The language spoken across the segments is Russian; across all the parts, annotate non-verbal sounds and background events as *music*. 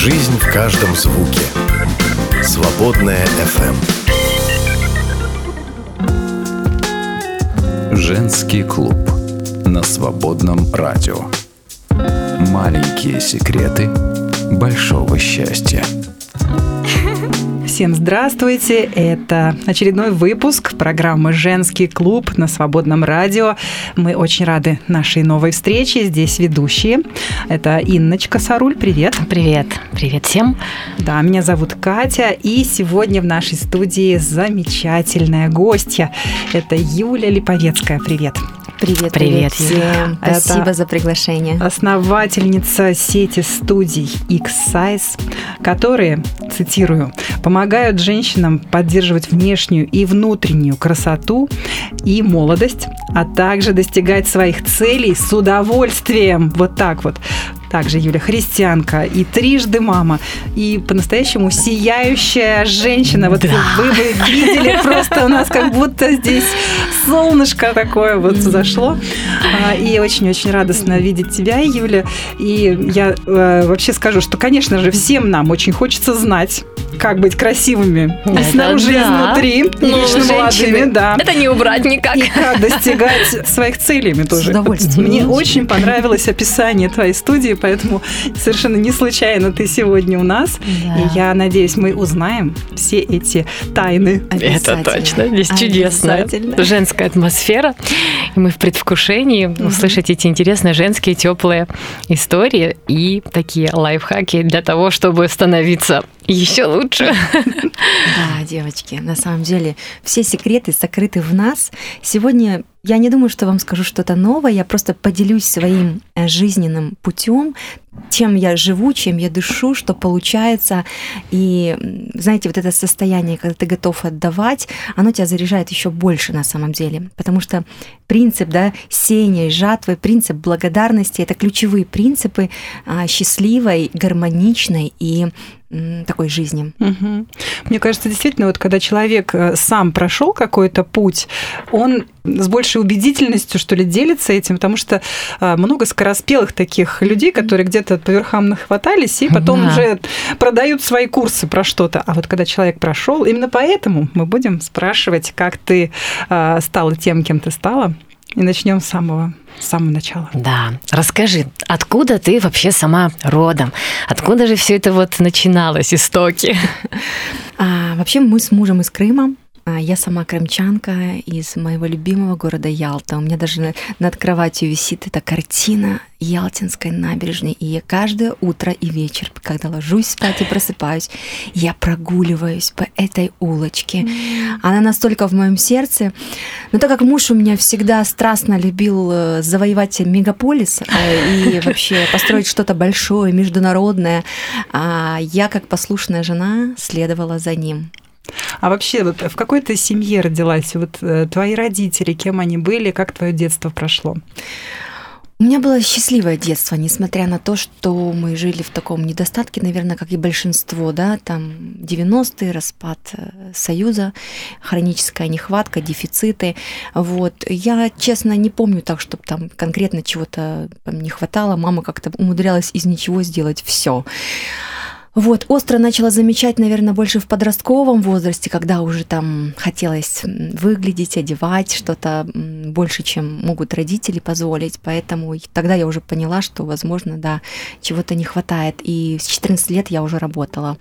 Жизнь в каждом звуке. Свободная FM. Женский клуб на свободном радио. Маленькие секреты большого счастья. Всем здравствуйте! Это очередной выпуск программы «Женский клуб» на Свободном радио. Мы очень рады нашей новой встрече. Здесь ведущие. Это Инночка Саруль. Привет! Привет! Привет всем! Да, меня зовут Катя. И сегодня в нашей студии замечательная гостья. Это Юля Липовецкая. Привет! Привет, привет, привет всем. Спасибо Это за приглашение. Основательница сети студий X-Size, которые, цитирую, помогают женщинам поддерживать внешнюю и внутреннюю красоту и молодость, а также достигать своих целей с удовольствием. Вот так вот. Также Юля христианка и трижды мама, и по-настоящему сияющая женщина. Вот да. вы бы видели просто у нас как будто здесь солнышко такое вот зашло. А, и очень-очень радостно видеть тебя, Юля. И я э, вообще скажу, что, конечно же, всем нам очень хочется знать, как быть красивыми и снаружи, да. изнутри, ну, вечно молодыми, да. Это не убрать никак. И как достигать своих целей тоже. С удовольствием. Мне очень понравилось описание твоей студии, поэтому совершенно не случайно ты сегодня у нас. Да. И я надеюсь, мы узнаем все эти тайны. Это точно. Здесь чудесная женская атмосфера. И мы в предвкушении угу. услышать эти интересные женские теплые истории и такие лайфхаки для того, чтобы становиться еще лучше. Да, девочки, на самом деле все секреты сокрыты в нас. Сегодня я не думаю, что вам скажу что-то новое, я просто поделюсь своим э, жизненным путем, чем я живу, чем я дышу, что получается. И знаете, вот это состояние, когда ты готов отдавать, оно тебя заряжает еще больше на самом деле. Потому что принцип да, сеяния и жатвы, принцип благодарности — это ключевые принципы а, счастливой, гармоничной и такой жизни. Угу. Мне кажется, действительно, вот когда человек э, сам прошел какой-то путь, он с большей убедительностью, что ли, делится этим, потому что э, много скороспелых таких людей, которые где-то по верхам нахватались и потом да. уже продают свои курсы про что-то. А вот когда человек прошел, именно поэтому мы будем спрашивать, как ты э, стала тем, кем ты стала. И начнем с самого, с самого начала. Да. Расскажи, откуда ты вообще сама родом? Откуда же все это вот начиналось, истоки? *laughs* А, вообще мы с мужем из Крыма. А, я сама крымчанка из моего любимого города Ялта. У меня даже над кроватью висит эта картина Ялтинской набережной. И я каждое утро и вечер, когда ложусь спать и просыпаюсь, я прогуливаюсь по этой улочке. Она настолько в моем сердце. Но так как муж у меня всегда страстно любил э, завоевать мегаполис э, и *laughs* вообще построить что-то большое, международное, а я как послушная жена следовала за ним. А вообще, вот в какой то семье родилась? Вот э, твои родители, кем они были, как твое детство прошло? У меня было счастливое детство, несмотря на то, что мы жили в таком недостатке, наверное, как и большинство, да, там 90-е, распад э, Союза, хроническая нехватка, дефициты. Вот. Я, честно, не помню так, чтобы там конкретно чего-то не хватало. Мама как-то умудрялась из ничего сделать все. Вот, остро начала замечать, наверное, больше в подростковом возрасте, когда уже там хотелось выглядеть, одевать что-то больше, чем могут родители позволить. Поэтому тогда я уже поняла, что, возможно, да, чего-то не хватает. И с 14 лет я уже работала.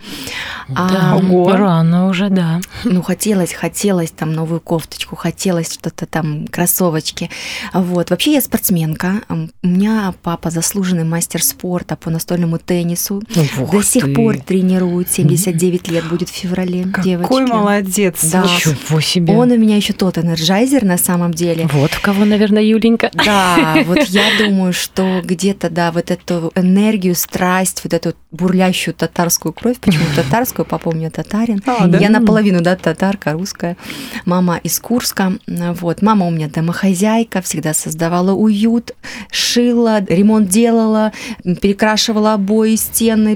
Да, а, ого. рано уже, да. Ну, хотелось, хотелось там новую кофточку, хотелось что-то там, кроссовочки. Вот. Вообще я спортсменка. У меня папа заслуженный мастер спорта по настольному теннису. Ух До сих пор тренирует, 79 лет будет в феврале, Какой девочки. молодец. Да. Ничего себе. Он у меня еще тот энерджайзер на самом деле. Вот в кого, наверное, Юленька. Да, вот я думаю, что где-то, да, вот эту энергию, страсть, вот эту бурлящую татарскую кровь, почему татарскую, папа у меня татарин. А, да? Я наполовину, да, татарка, русская. Мама из Курска. Вот. Мама у меня домохозяйка, всегда создавала уют, шила, ремонт делала, перекрашивала обои, стены,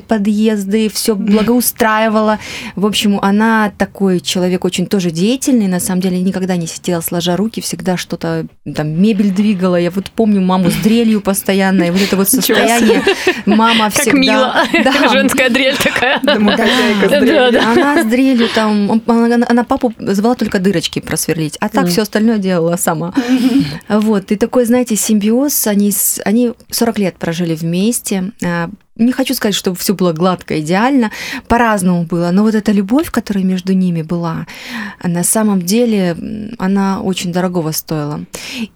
подъезды, все благоустраивала. В общем, она такой человек очень тоже деятельный, на самом деле никогда не сидела сложа руки, всегда что-то, там, мебель двигала. Я вот помню маму с дрелью постоянно, и вот это вот состояние. Мама всегда... Как мило. Да. *laughs* Женская дрель такая. Она с дрелью там, она папу звала только дырочки просверлить, а так все остальное делала сама. Вот, и такой, знаете, симбиоз, они, они 40 лет прожили вместе, а, не хочу сказать, чтобы все было гладко, идеально, по-разному было, но вот эта любовь, которая между ними была, на самом деле она очень дорогого стоила.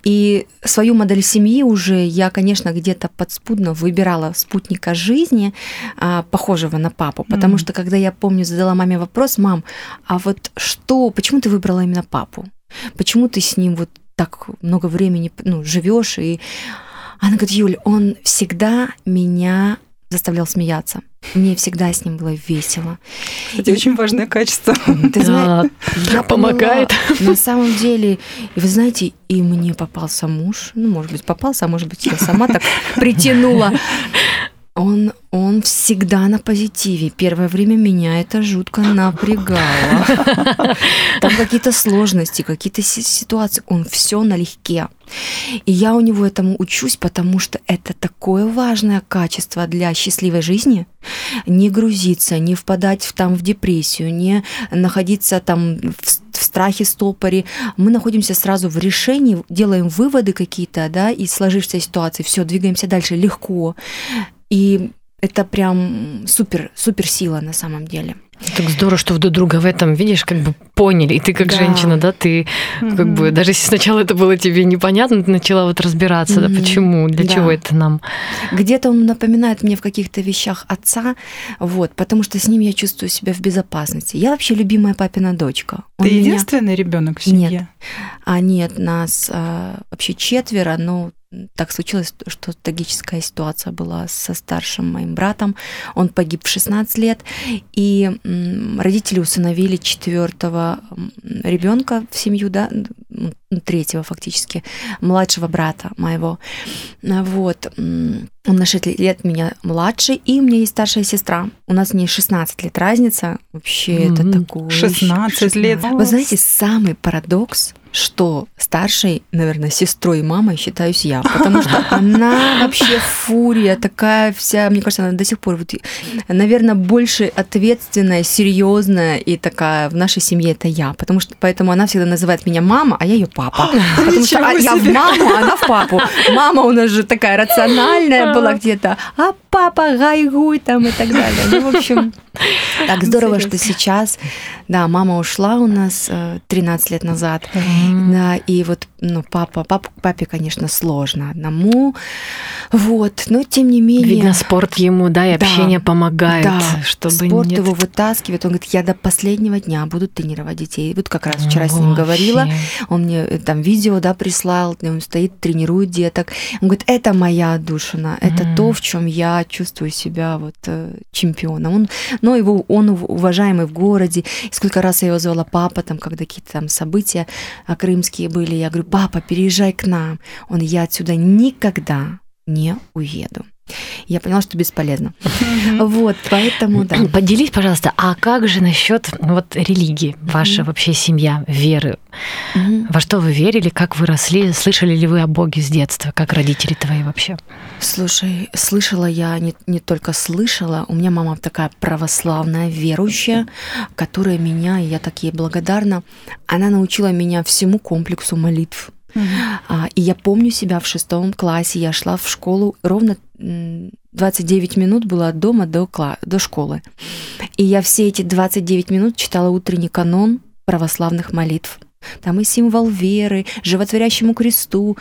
И свою модель семьи уже я, конечно, где-то подспудно выбирала спутника жизни, а, похожего на папу, потому mm. что когда я помню, задала маме вопрос, мам, а вот что, почему ты выбрала именно папу? Почему ты с ним вот так много времени ну, живешь и она говорит, Юль, он всегда меня заставлял смеяться. Мне всегда с ним было весело. Это и... очень важное качество. Ты да, знаешь, я помогает. Поняла, на самом деле, и вы знаете, и мне попался муж. Ну, может быть, попался, а может быть, я сама так притянула. Он, он всегда на позитиве. Первое время меня это жутко напрягало. *laughs* Там какие-то сложности, какие-то ситуации. Он все налегке. И я у него этому учусь, потому что это такое важное качество для счастливой жизни. Не грузиться, не впадать в, там в депрессию, не находиться там в, в страхе, стопоре. Мы находимся сразу в решении, делаем выводы какие-то, да, из сложившейся ситуации. Все, двигаемся дальше легко. И это прям супер, супер сила на самом деле. Так здорово, что вы друг друга в этом, видишь, как бы поняли. И ты как да. женщина, да, ты mm-hmm. как бы, даже если сначала это было тебе непонятно, ты начала вот разбираться, mm-hmm. да, почему, для да. чего это нам. Где-то он напоминает мне в каких-то вещах отца, вот, потому что с ним я чувствую себя в безопасности. Я вообще любимая папина дочка. Он ты меня... единственный ребенок в семье? Нет. А нет, нас а, вообще четверо, но так случилось, что трагическая ситуация была со старшим моим братом. Он погиб в 16 лет, и родители усыновили четвертого ребенка в семью, да, ну, третьего фактически, младшего брата моего. Вот. Он на 6 лет меня младше, и у меня есть старшая сестра. У нас не 16 лет разница. Вообще mm-hmm. это такое... 16, 16 лет. Вы знаете, самый парадокс – что старшей, наверное, сестрой и мамой считаюсь я, потому что она вообще фурия, такая вся, мне кажется, она до сих пор, вот, наверное, больше ответственная, серьезная и такая в нашей семье это я, потому что поэтому она всегда называет меня мама, а я ее папа, *laughs* потому что а я в маму, а она в папу. Мама у нас же такая рациональная *laughs* была где-то, а папа гайгуй там и так далее. Ну, в общем, *laughs* так здорово, что сейчас, да, мама ушла у нас 13 э, лет назад, да, и вот, ну, папа, пап, папе, конечно, сложно одному, вот, но тем не менее... Видно, спорт ему, да, и общение помогает, чтобы спорт его вытаскивает, он говорит, я до последнего дня буду тренировать детей. Вот как раз вчера с ним говорила, он мне э, там видео, да, прислал, он стоит, тренирует деток. Он говорит, это моя отдушина, это то, в чем я чувствую себя вот э, чемпионом. Он, но его, он уважаемый в городе. И сколько раз я его звала папа, там, когда какие-то там события а, крымские были, я говорю, папа, переезжай к нам. Он, я отсюда никогда не уеду. Я поняла, что бесполезно. Вот, поэтому, да. *clears throat* Поделись, пожалуйста, а как же насчет вот религии, ваша вообще семья, веры? Во что вы верили, как вы росли, слышали ли вы о Боге с детства, как родители твои вообще? Слушай, слышала я, не, не только слышала, у меня мама такая православная, верующая, которая меня, и я так ей благодарна, она научила меня всему комплексу молитв. Uh-huh. И я помню себя в шестом классе, я шла в школу ровно 29 минут было от дома до, кла- до школы. И я все эти 29 минут читала утренний канон православных молитв. Там и символ веры, животворящему кресту.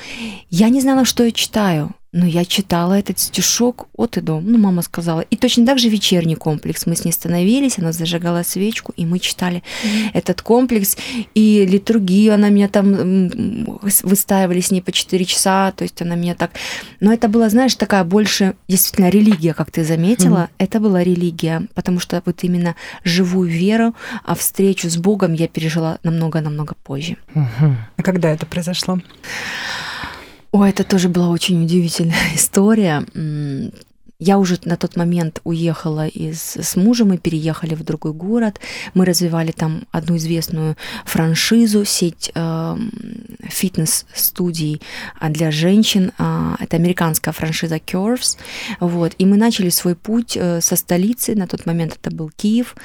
Я не знала, что я читаю. Но я читала этот стишок от и до. Ну, мама сказала. И точно так же вечерний комплекс. Мы с ней становились, она зажигала свечку, и мы читали mm-hmm. этот комплекс. И литургию она меня там выстаивали с ней по 4 часа. То есть она меня так... Но это была, знаешь, такая больше действительно религия, как ты заметила. Mm-hmm. Это была религия, потому что вот именно живую веру, а встречу с Богом я пережила намного-намного позже. Mm-hmm. А когда это произошло? Ой, это тоже была очень удивительная *laughs* история. Я уже на тот момент уехала из, с мужем, мы переехали в другой город. Мы развивали там одну известную франшизу, сеть э, фитнес-студий а, для женщин. Э, это американская франшиза Curves. Вот. И мы начали свой путь э, со столицы. На тот момент это был Киев.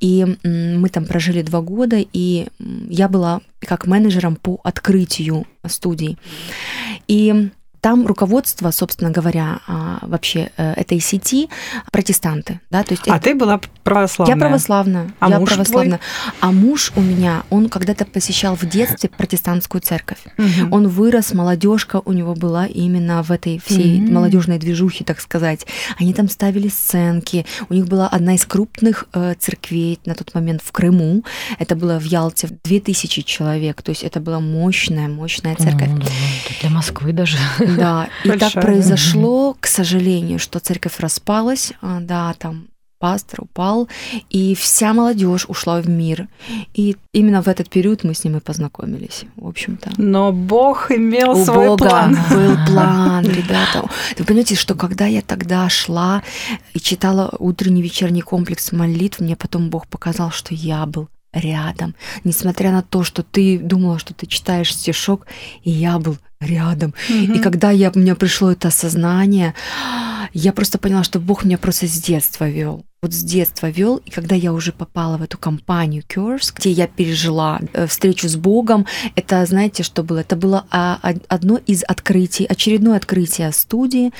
И мы там прожили два года, и я была как менеджером по открытию студий. И там руководство, собственно говоря, а, вообще э, этой сети протестанты, да, то есть. А это... ты была православная? Я православная. А я муж православная. Твой? А муж у меня, он когда-то посещал в детстве протестантскую церковь. Угу. Он вырос, молодежка у него была именно в этой всей угу. молодежной движухе, так сказать. Они там ставили сценки. У них была одна из крупных э, церквей на тот момент в Крыму. Это было в Ялте 2000 человек. То есть это была мощная, мощная церковь. Ну, для Москвы даже. *laughs* Да, и Большая, так произошло, к сожалению, что церковь распалась, а, да, там пастор упал, и вся молодежь ушла в мир. И именно в этот период мы с ним и познакомились, в общем-то. Но Бог имел У свой Бога план. был *laughs* план, ребята. Вы понимаете, что когда я тогда шла и читала утренний вечерний комплекс молитв, мне потом Бог показал, что я был рядом. Несмотря на то, что ты думала, что ты читаешь стишок, и я был рядом. Mm-hmm. И когда я, у меня пришло это осознание, я просто поняла, что Бог меня просто с детства вел. Вот с детства вел, и когда я уже попала в эту компанию Curves, где я пережила э, встречу с Богом, это, знаете, что было? Это было а, одно из открытий, очередное открытие студии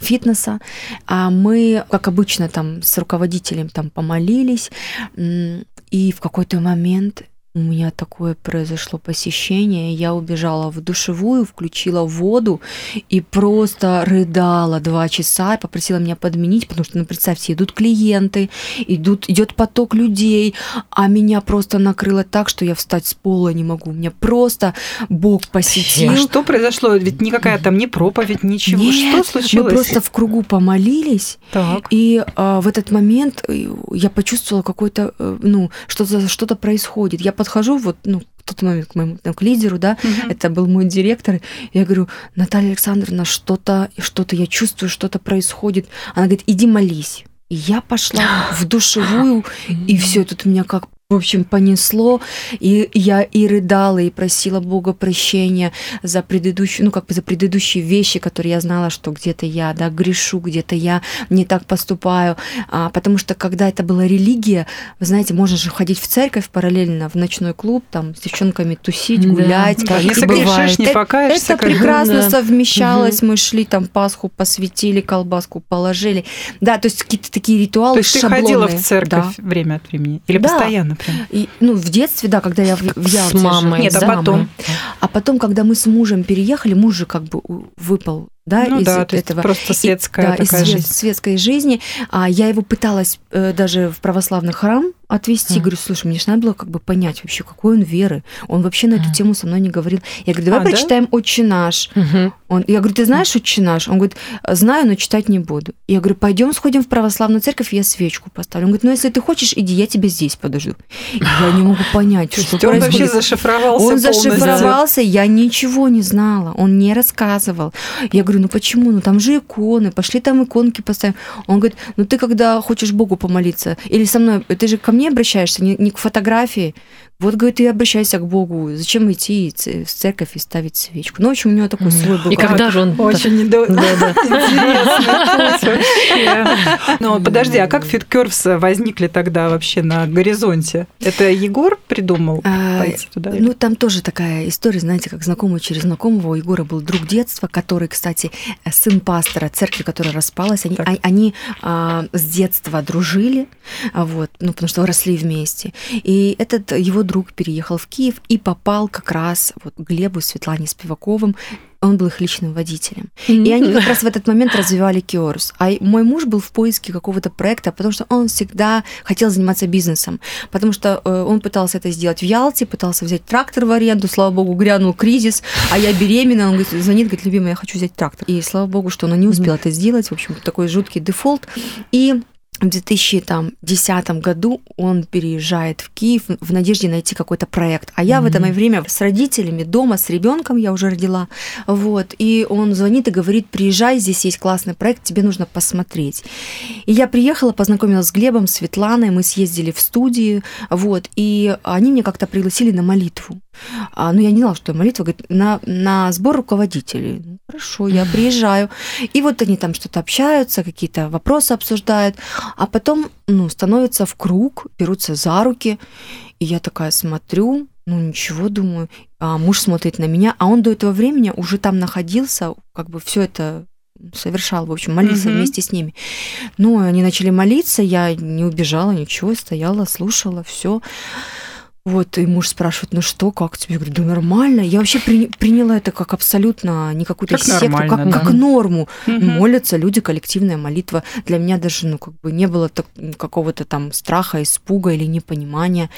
фитнеса. А мы, как обычно, там с руководителем там помолились, и в какой-то момент у меня такое произошло посещение. Я убежала в душевую, включила воду и просто рыдала два часа и попросила меня подменить, потому что, ну, представьте, идут клиенты, идут, идет поток людей, а меня просто накрыло так, что я встать с пола не могу. Меня просто Бог посетил. А что произошло? Ведь никакая там не проповедь, ничего. Нет, что случилось? Мы просто в кругу помолились, так. и а, в этот момент э, я почувствовала какой-то, э, ну, что-то что происходит. Я подхожу вот, ну, в тот момент к моему к лидеру, да, угу. это был мой директор, я говорю, Наталья Александровна, что-то, что-то я чувствую, что-то происходит. Она говорит, иди молись. И я пошла в душевую, и все тут меня как в общем, понесло, и я и рыдала, и просила Бога прощения за предыдущие, ну, как бы за предыдущие вещи, которые я знала, что где-то я, да, грешу, где-то я не так поступаю, а, потому что когда это была религия, вы знаете, можно же ходить в церковь параллельно, в ночной клуб, там, с девчонками тусить, гулять, да, не бывает. не покаешься. Это прекрасно да. совмещалось, угу. мы шли там Пасху посвятили, колбаску положили, да, то есть какие-то такие ритуалы То есть шаблонные. ты ходила в церковь да. время от времени? Или да. постоянно? И, ну, в детстве, да, когда я в, в Ялте С мамой. Нет, а потом? А потом, когда мы с мужем переехали, муж же как бы выпал да, ну, из да, этого. просто светская и, да, такая из жизнь. светской жизни. А я его пыталась э, даже в православный храм отвести. Mm. Говорю, слушай, мне же надо было как бы понять вообще, какой он веры. Он вообще на эту mm. тему со мной не говорил. Я говорю, давай а, прочитаем да? «Отче наш». Mm-hmm. Он, я говорю, ты знаешь «Отче наш»? Он говорит, знаю, но читать не буду. Я говорю, пойдем сходим в православную церковь, я свечку поставлю. Он говорит, ну если ты хочешь, иди, я тебя здесь подожду. Я не могу понять, *laughs* что Он вообще зашифровался Он зашифровался, я ничего не знала, он не рассказывал. Я говорю, ну почему? Ну там же иконы, пошли там иконки поставим. Он говорит, ну ты когда хочешь Богу помолиться, или со мной, ты же ко мне обращаешься, не, не к фотографии. Вот, говорит, ты обращайся к Богу. Зачем идти в церковь и ставить свечку? Ну, в общем, у него такой свой был. И когда же он... Очень *laughs* интересно. Ну, подожди, а как Фиткервс возникли тогда вообще на горизонте? Это Егор придумал а, пойти туда? Ну, там тоже такая история, знаете, как знакомый через знакомого. У Егора был друг детства, который, кстати, сын пастора церкви, которая распалась. Они, они а, с детства дружили, вот, ну, потому что росли вместе. И этот его друг переехал в Киев и попал как раз вот к Глебу Светлане Спиваковым он был их личным водителем. Mm-hmm. И они как раз в этот момент развивали Киорус. А мой муж был в поиске какого-то проекта, потому что он всегда хотел заниматься бизнесом. Потому что э, он пытался это сделать в Ялте, пытался взять трактор в аренду. Слава богу, грянул кризис, а я беременна. Он говорит, звонит, говорит, любимый, я хочу взять трактор. И слава богу, что он не успел mm-hmm. это сделать. В общем, такой жуткий дефолт. И в 2010 году он переезжает в Киев в надежде найти какой-то проект. А я mm-hmm. в это время с родителями дома, с ребенком я уже родила. Вот. И он звонит и говорит, приезжай, здесь есть классный проект, тебе нужно посмотреть. И я приехала, познакомилась с Глебом, Светланой, мы съездили в студию, вот, и они меня как-то пригласили на молитву. А, ну, я не знала, что молитва, говорит, на, на сбор руководителей. Ну, хорошо, я *laughs* приезжаю. И вот они там что-то общаются, какие-то вопросы обсуждают, а потом, ну, становятся в круг, берутся за руки, и я такая смотрю, ну, ничего, думаю, а муж смотрит на меня, а он до этого времени уже там находился, как бы все это совершал, в общем, молился угу. вместе с ними. Ну, они начали молиться, я не убежала, ничего, стояла, слушала, все. Вот, и муж спрашивает, ну что, как тебе? Я говорю, да нормально. Я вообще при, приняла это как абсолютно не какую-то как секту, как, да. как норму. Угу. Молятся люди, коллективная молитва. Для меня даже, ну, как бы не было так, какого-то там страха, испуга или непонимания.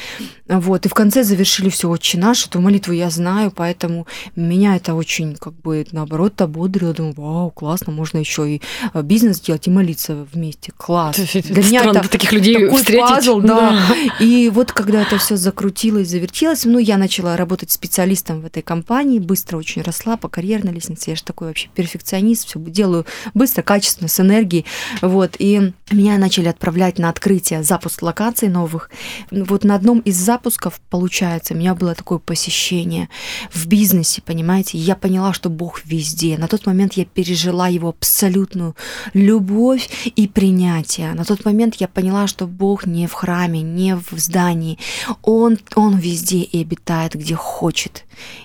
Вот, и в конце завершили все очень наш. Эту молитву я знаю, поэтому меня это очень, как бы, наоборот, ободрило. Думаю, вау, классно, можно еще и э, бизнес делать, и молиться вместе. Класс. Для меня это таких людей такой встретить. пазл, да. да. И вот когда это все закрутилось, закрутилась, завертелась. Ну, я начала работать специалистом в этой компании, быстро очень росла по карьерной лестнице. Я же такой вообще перфекционист, все делаю быстро, качественно, с энергией. Вот, и меня начали отправлять на открытие, запуск локаций новых. Вот на одном из запусков, получается, у меня было такое посещение в бизнесе, понимаете, я поняла, что Бог везде. На тот момент я пережила его абсолютную любовь и принятие. На тот момент я поняла, что Бог не в храме, не в здании. Он он везде и обитает, где хочет.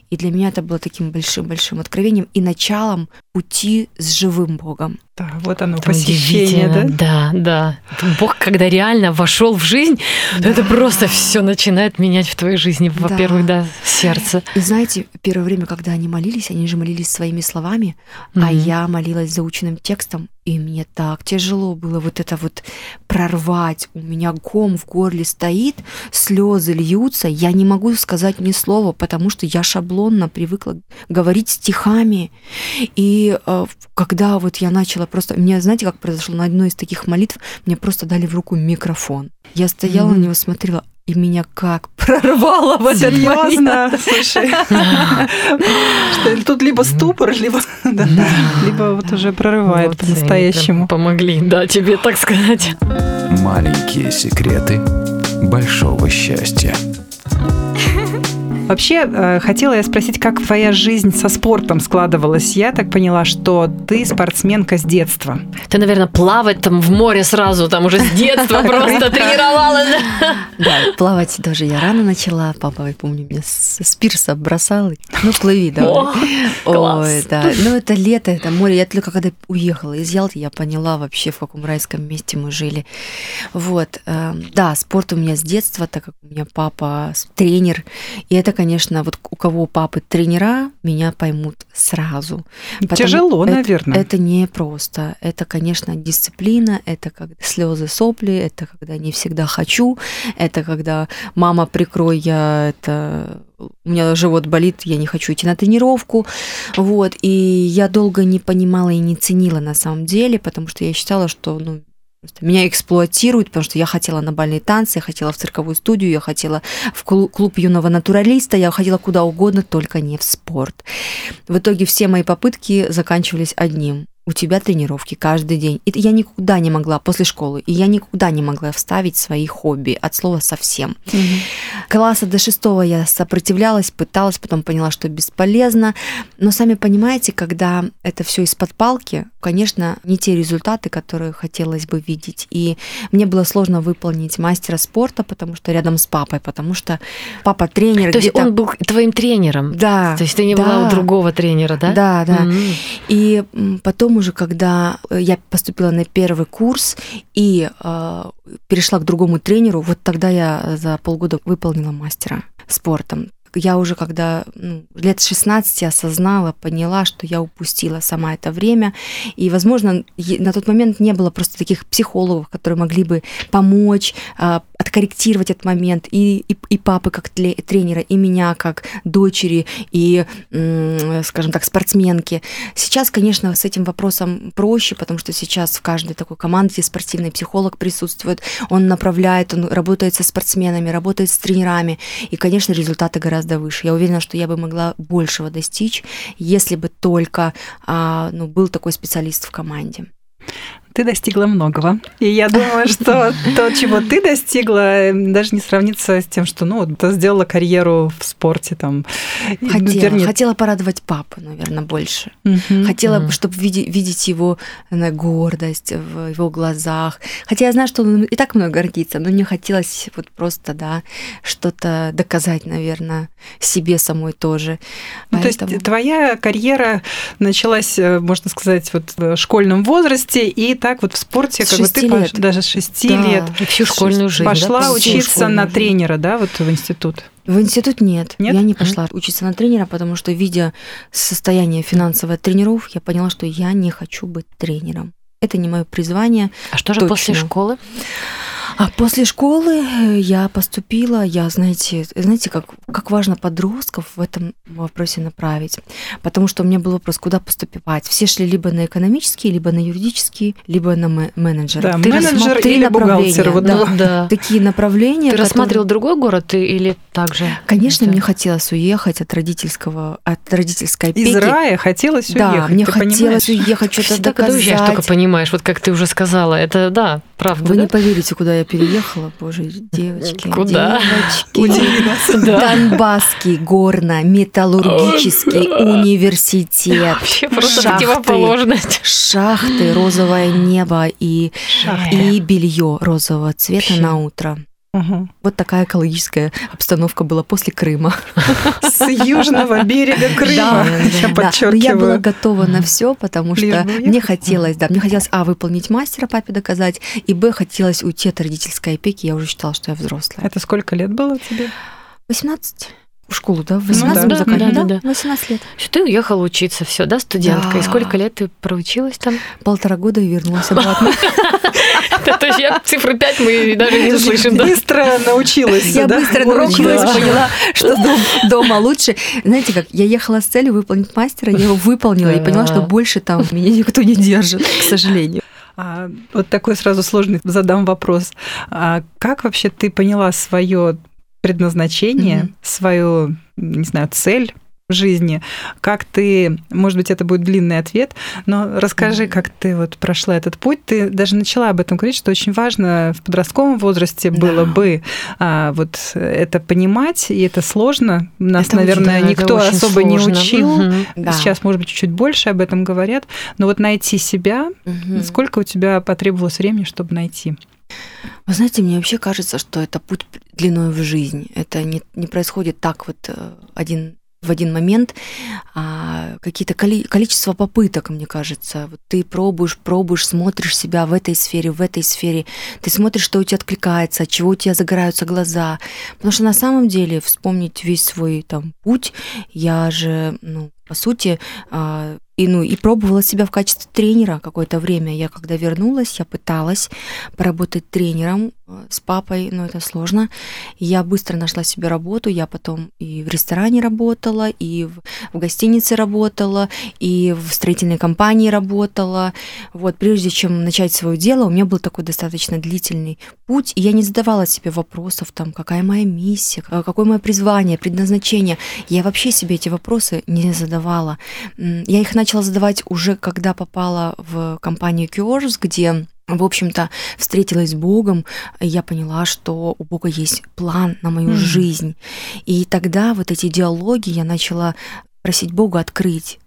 И для меня это было таким большим-большим откровением и началом пути с живым Богом. Да, вот оно, это посещение, да? Да, да. Бог, когда реально вошел в жизнь, да. это просто все начинает менять в твоей жизни. Во-первых, да. да, сердце. И знаете, первое время, когда они молились, они же молились своими словами, mm-hmm. а я молилась заученным текстом, и мне так тяжело было вот это вот прорвать. У меня гом в горле стоит, слезы льются, я не могу сказать ни слова, потому что я шаблонно привыкла говорить стихами. И э, когда вот я начала просто... Мне, знаете, как произошло? На одной из таких молитв мне просто дали в руку микрофон. Я стояла mm-hmm. на него, смотрела, и меня как *laughs* прорвало в этот момент. Слушай. *laughs* Тут либо ступор, либо *laughs* либо вот уже прорывает по-настоящему. Помогли, да, тебе так сказать. Маленькие секреты большого счастья. Вообще, э, хотела я спросить, как твоя жизнь со спортом складывалась. Я так поняла, что ты спортсменка с детства. Ты, наверное, плавать там в море сразу, там уже с детства *laughs* просто тренировалась. Да, плавать даже я рано начала. Папа, я помню, меня с пирса бросал. Ну, плыви, да. Ой, да. Ну, это лето, это море. Я только когда уехала из Ялты, я поняла вообще, в каком райском месте мы жили. Вот. Эм, да, спорт у меня с детства, так как у меня папа тренер. И это, конечно, вот у кого папы тренера, меня поймут сразу. Тяжело, это, наверное. Это не просто. Это, конечно, дисциплина, это как слезы, сопли, это когда не всегда хочу, это когда мама прикрой, я это у меня живот болит, я не хочу идти на тренировку, вот, и я долго не понимала и не ценила на самом деле, потому что я считала, что, ну, Меня эксплуатируют, потому что я хотела на бальные танцы, я хотела в цирковую студию, я хотела в клуб юного натуралиста, я хотела куда угодно, только не в спорт. В итоге все мои попытки заканчивались одним у тебя тренировки каждый день. И я никуда не могла после школы, и я никуда не могла вставить свои хобби от слова совсем. Угу. Класса до шестого я сопротивлялась, пыталась, потом поняла, что бесполезно. Но сами понимаете, когда это все из-под палки, конечно, не те результаты, которые хотелось бы видеть. И мне было сложно выполнить мастера спорта, потому что рядом с папой, потому что папа тренер. То есть он был твоим тренером? Да. То есть ты не да. была у другого тренера, да? Да, да. Mm-hmm. И потом уже, когда э, я поступила на первый курс, и э, перешла к другому тренеру, вот тогда я за полгода выполнила мастера спортом я уже когда ну, лет 16 осознала, поняла, что я упустила сама это время. И, возможно, на тот момент не было просто таких психологов, которые могли бы помочь, а, откорректировать этот момент. И, и, и папы как тренера, и меня как дочери, и, скажем так, спортсменки. Сейчас, конечно, с этим вопросом проще, потому что сейчас в каждой такой команде спортивный психолог присутствует. Он направляет, он работает со спортсменами, работает с тренерами. И, конечно, результаты гораздо выше. Я уверена, что я бы могла большего достичь, если бы только а, ну, был такой специалист в команде ты достигла многого. И я думаю, что *laughs* то, чего ты достигла, даже не сравнится с тем, что, ну, ты сделала карьеру в спорте там. Хотела, вернее... хотела порадовать папу, наверное, больше. Угу, хотела, угу. чтобы видеть, видеть его на гордость в его глазах. Хотя я знаю, что он и так мной гордится, но мне хотелось вот просто, да, что-то доказать, наверное, себе самой тоже. Ну, Поэтому... То есть твоя карьера началась, э, можно сказать, вот в школьном возрасте, и так так вот в спорте, как бы ты лет. даже с 6 да. лет и всю школьную жизнь пошла да? учиться на жизнь. тренера, да, вот в институт. В институт нет. нет? Я не пошла mm-hmm. учиться на тренера, потому что, видя состояние финансовое тренеров, я поняла, что я не хочу быть тренером. Это не мое призвание. А что же точно. после школы? А после школы э, я поступила, я, знаете, знаете, как, как важно подростков в этом вопросе направить. Потому что у меня был вопрос, куда поступать. Все шли либо на экономические, либо на юридические, либо на менеджер. Да, Ты менеджер или бухгалтер. Вот да, да. Такие направления. Ты которые... рассматривал другой город или так же? Конечно, это... мне хотелось уехать от родительского, от родительской опеки. Из рая хотелось уехать. Да, мне хотелось понимаешь? уехать, что-то доказать. Ты только понимаешь, вот как ты уже сказала, это да, правда. Вы да? не поверите, куда я переехала, боже, девочки. Куда? Девочки. Донбасский горно-металлургический университет. Вообще просто противоположность. Шахты, розовое небо и, и белье розового цвета на утро. Угу. Вот такая экологическая обстановка была после Крыма. *laughs* С южного берега Крыма. Я подчеркиваю. я была готова на все, потому что мне хотелось, да, мне хотелось, а, выполнить мастера папе доказать, и, б, хотелось уйти от родительской опеки, я уже считала, что я взрослая. Это сколько лет было тебе? 18 в школу, да? В 18 ну, да, да, да, да. 18 лет. Что ты уехала учиться, все, да, студентка? Да. И сколько лет ты проучилась там? Полтора года и вернулась обратно. *laughs* То есть я цифру 5 мы даже не слышим. Быстро научилась. Я быстро научилась, поняла, что дома лучше. Знаете как, я ехала с целью выполнить мастера, я его выполнила и поняла, что больше там меня никто не держит, к сожалению. А, вот такой сразу сложный задам вопрос. А как вообще ты поняла свое предназначение, mm-hmm. свою, не знаю, цель в жизни, как ты, может быть, это будет длинный ответ, но расскажи, как ты вот прошла этот путь. Ты даже начала об этом говорить, что очень важно в подростковом возрасте было бы а, вот это понимать, и это сложно. Нас, это наверное, очень, никто особо сложно. не учил. Да. Сейчас, может быть, чуть-чуть больше об этом говорят. Но вот найти себя, угу. сколько у тебя потребовалось времени, чтобы найти? Вы знаете, мне вообще кажется, что это путь длиной в жизнь. Это не, не происходит так вот э, один в один момент а, какие-то коли- количество попыток, мне кажется. Вот ты пробуешь, пробуешь, смотришь себя в этой сфере, в этой сфере. Ты смотришь, что у тебя откликается, от чего у тебя загораются глаза. Потому что на самом деле вспомнить весь свой там путь, я же, ну, по сути, а, и, ну, и пробовала себя в качестве тренера какое-то время. Я когда вернулась, я пыталась поработать тренером э, с папой, но это сложно. Я быстро нашла себе работу, я потом и в ресторане работала, и в, в гостинице работала, и в строительной компании работала. Вот, прежде чем начать свое дело, у меня был такой достаточно длительный путь, и я не задавала себе вопросов, там, какая моя миссия, какое мое призвание, предназначение. Я вообще себе эти вопросы не задавала. Я их начала задавать уже, когда попала в компанию Cures, где в общем-то, встретилась с Богом, я поняла, что у Бога есть план на мою mm. жизнь. И тогда вот эти диалоги я начала просить Бога открыть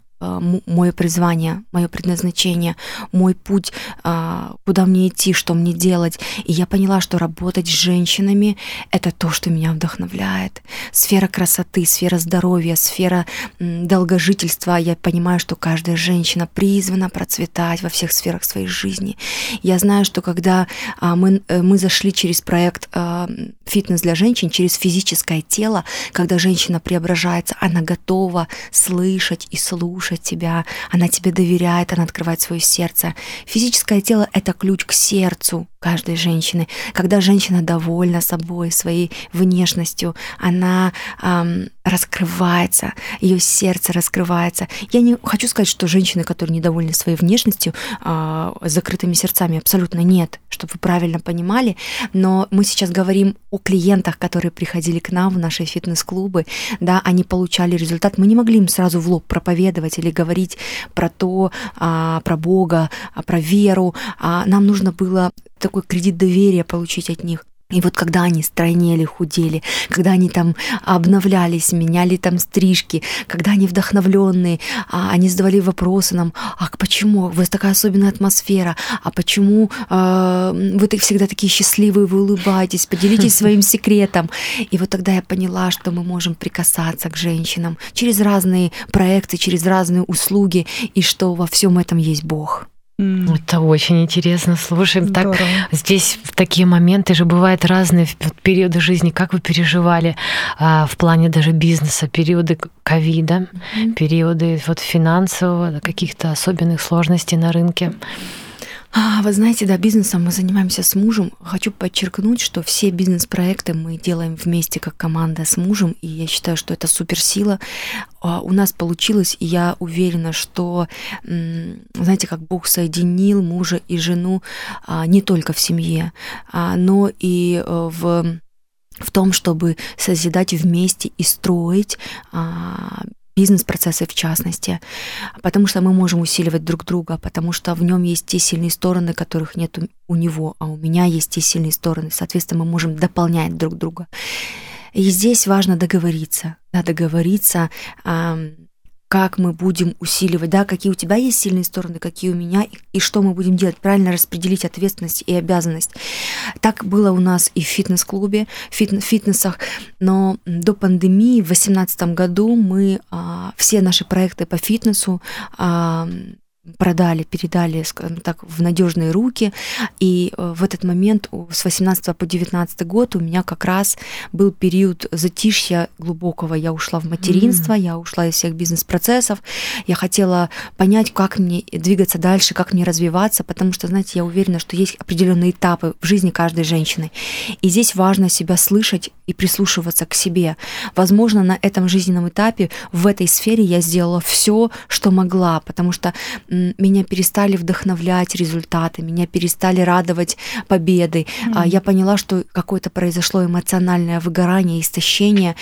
мое призвание, мое предназначение, мой путь, а, куда мне идти, что мне делать. И я поняла, что работать с женщинами — это то, что меня вдохновляет. Сфера красоты, сфера здоровья, сфера долгожительства. Я понимаю, что каждая женщина призвана процветать во всех сферах своей жизни. Я знаю, что когда а, мы, э, мы зашли через проект а, «Фитнес для женщин», через физическое тело, когда женщина преображается, она готова слышать и слушать тебя, она тебе доверяет, она открывает свое сердце. Физическое тело — это ключ к сердцу каждой женщины. Когда женщина довольна собой, своей внешностью, она эм, раскрывается, ее сердце раскрывается. Я не хочу сказать, что женщины, которые недовольны своей внешностью, с закрытыми сердцами, абсолютно нет, чтобы вы правильно понимали. Но мы сейчас говорим о клиентах, которые приходили к нам в наши фитнес-клубы, да, они получали результат. Мы не могли им сразу в лоб проповедовать или говорить про то, э, про Бога, про веру. А нам нужно было такой кредит доверия получить от них. И вот когда они стройнели, худели, когда они там обновлялись, меняли там стрижки, когда они вдохновленные, а, они задавали вопросы нам, а почему у вас такая особенная атмосфера, а почему э, вы всегда такие счастливые, вы улыбаетесь, поделитесь *laughs* своим секретом. И вот тогда я поняла, что мы можем прикасаться к женщинам через разные проекты, через разные услуги, и что во всем этом есть Бог. Это очень интересно. Слушаем, так здесь в такие моменты же бывают разные периоды жизни. Как вы переживали а, в плане даже бизнеса, периоды ковида, mm-hmm. периоды вот финансового, каких-то особенных сложностей на рынке? А, вы знаете, да, бизнесом мы занимаемся с мужем. Хочу подчеркнуть, что все бизнес-проекты мы делаем вместе как команда с мужем, и я считаю, что это суперсила. А, у нас получилось, и я уверена, что, знаете, как Бог соединил мужа и жену а, не только в семье, но и э, в в том, чтобы созидать вместе и строить бизнес-процессы в частности, потому что мы можем усиливать друг друга, потому что в нем есть те сильные стороны, которых нет у него, а у меня есть те сильные стороны. Соответственно, мы можем дополнять друг друга. И здесь важно договориться, да, договориться, как мы будем усиливать, да, какие у тебя есть сильные стороны, какие у меня, и, и что мы будем делать, правильно распределить ответственность и обязанность. Так было у нас и в фитнес-клубе, в фитнесах, но до пандемии в 2018 году мы а, все наши проекты по фитнесу а, продали, передали, скажем так, в надежные руки. И э, в этот момент с 18 по 19 год у меня как раз был период затишья глубокого. Я ушла в материнство, mm. я ушла из всех бизнес-процессов. Я хотела понять, как мне двигаться дальше, как мне развиваться, потому что, знаете, я уверена, что есть определенные этапы в жизни каждой женщины. И здесь важно себя слышать и прислушиваться к себе. Возможно, на этом жизненном этапе, в этой сфере я сделала все, что могла, потому что меня перестали вдохновлять результаты, меня перестали радовать победы. Mm-hmm. Я поняла, что какое-то произошло эмоциональное выгорание, истощение,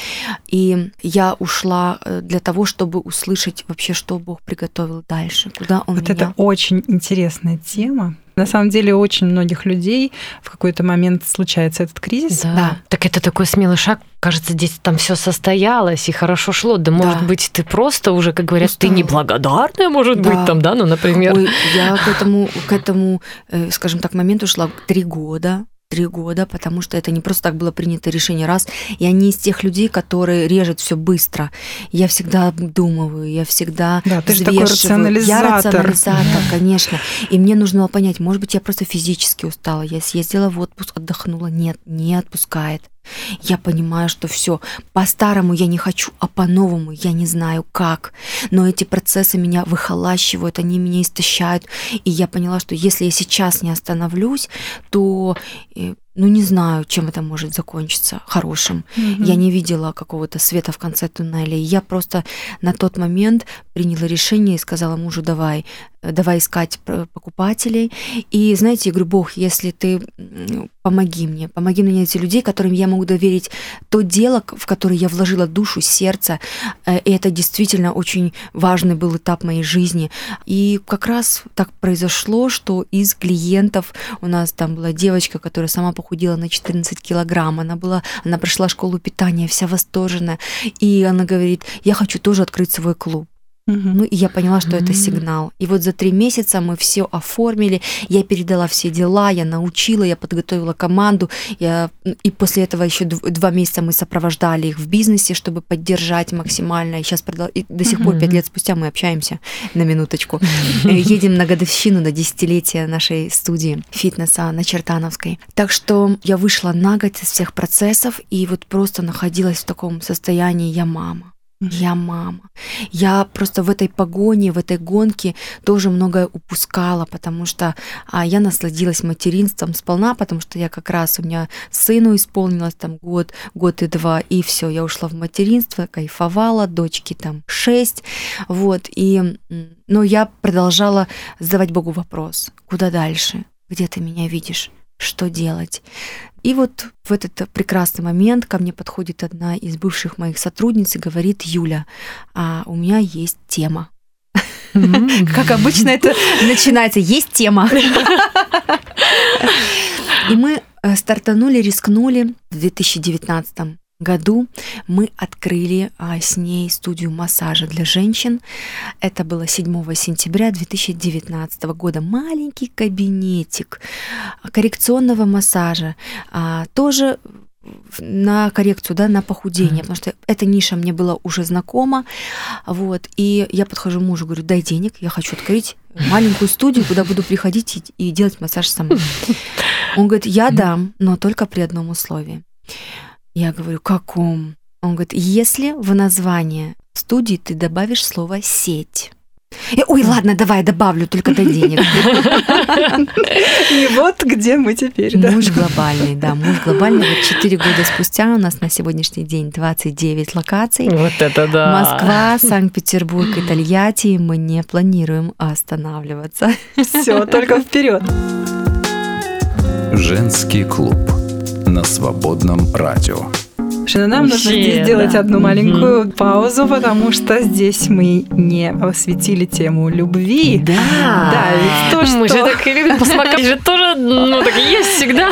и я ушла э, для того, чтобы услышать вообще, что Бог приготовил дальше, куда Он вот меня... это очень интересная тема, на самом деле очень многих людей в какой-то момент случается этот кризис. Да. да. Так это такой смелый шаг. Кажется, здесь там все состоялось и хорошо шло. Да, может да. быть, ты просто уже, как говорят, Устала. ты неблагодарная, может да. быть, там, да, ну, например. Ой, я к этому, к этому, э, скажем так, моменту шла три года три года, потому что это не просто так было принято решение раз. Я не из тех людей, которые режут все быстро. Я всегда обдумываю, я всегда да, ты же такой рационализатор. Я рационализатор, *laughs* конечно. И мне нужно было понять, может быть, я просто физически устала. Я съездила в отпуск, отдохнула. Нет, не отпускает. Я понимаю, что все по-старому я не хочу, а по-новому я не знаю как. Но эти процессы меня выхолащивают, они меня истощают. И я поняла, что если я сейчас не остановлюсь, то э, ну не знаю, чем это может закончиться хорошим. Mm-hmm. Я не видела какого-то света в конце туннеля. Я просто на тот момент приняла решение и сказала мужу, давай, давай искать покупателей. И знаете, я говорю, Бог, если ты помоги мне, помоги мне найти людей, которым я могу доверить то дело, в которое я вложила душу, сердце. Э, и это действительно очень важный был этап моей жизни. И как раз так произошло, что из клиентов у нас там была девочка, которая сама похудела на 14 килограмм. Она была, она прошла школу питания, вся восторженная. И она говорит, я хочу тоже открыть свой клуб. Ну, и я поняла, что это сигнал. И вот за три месяца мы все оформили, я передала все дела, я научила, я подготовила команду, я... и после этого еще два месяца мы сопровождали их в бизнесе, чтобы поддержать максимально. И сейчас и до сих пор, пять лет спустя, мы общаемся на минуточку. *laughs* Э, едем на годовщину, на десятилетие нашей студии фитнеса на Чертановской. Так что я вышла на год из всех процессов и вот просто находилась в таком состоянии «я мама». Я мама. Я просто в этой погоне, в этой гонке тоже многое упускала, потому что а, я насладилась материнством сполна, потому что я как раз у меня сыну исполнилось там год, год и два, и все, я ушла в материнство, кайфовала, дочки там шесть, вот, и, но я продолжала задавать Богу вопрос, куда дальше, где ты меня видишь, что делать. И вот в этот прекрасный момент ко мне подходит одна из бывших моих сотрудниц и говорит, Юля, а у меня есть тема. Как обычно это начинается, есть тема. И мы э, стартанули, рискнули в 2019 году мы открыли а, с ней студию массажа для женщин. Это было 7 сентября 2019 года. Маленький кабинетик коррекционного массажа. А, тоже на коррекцию, да, на похудение, mm-hmm. потому что эта ниша мне была уже знакома, вот, и я подхожу мужу, говорю, дай денег, я хочу открыть маленькую студию, куда буду приходить и, и делать массаж сама. *laughs* Он говорит, я дам, но только при одном условии. Я говорю, каком? Он говорит, если в название студии ты добавишь слово «сеть». И, Ой, ладно, давай добавлю, только дай денег. *laughs* И вот где мы теперь, да. Муж глобальный, да, муж глобальный. Вот 4 года спустя у нас на сегодняшний день 29 локаций. Вот это да. Москва, Санкт-Петербург и Тольятти. Мы не планируем останавливаться. Все, только *laughs* вперед. Женский клуб на свободном радио. Шина, нам нужно здесь сделать одну маленькую mm-hmm. паузу, потому что здесь мы не осветили тему любви. Да. Да, ведь то, что... Мы же так любим посмакать, *laughs* же тоже, ну, так и есть всегда.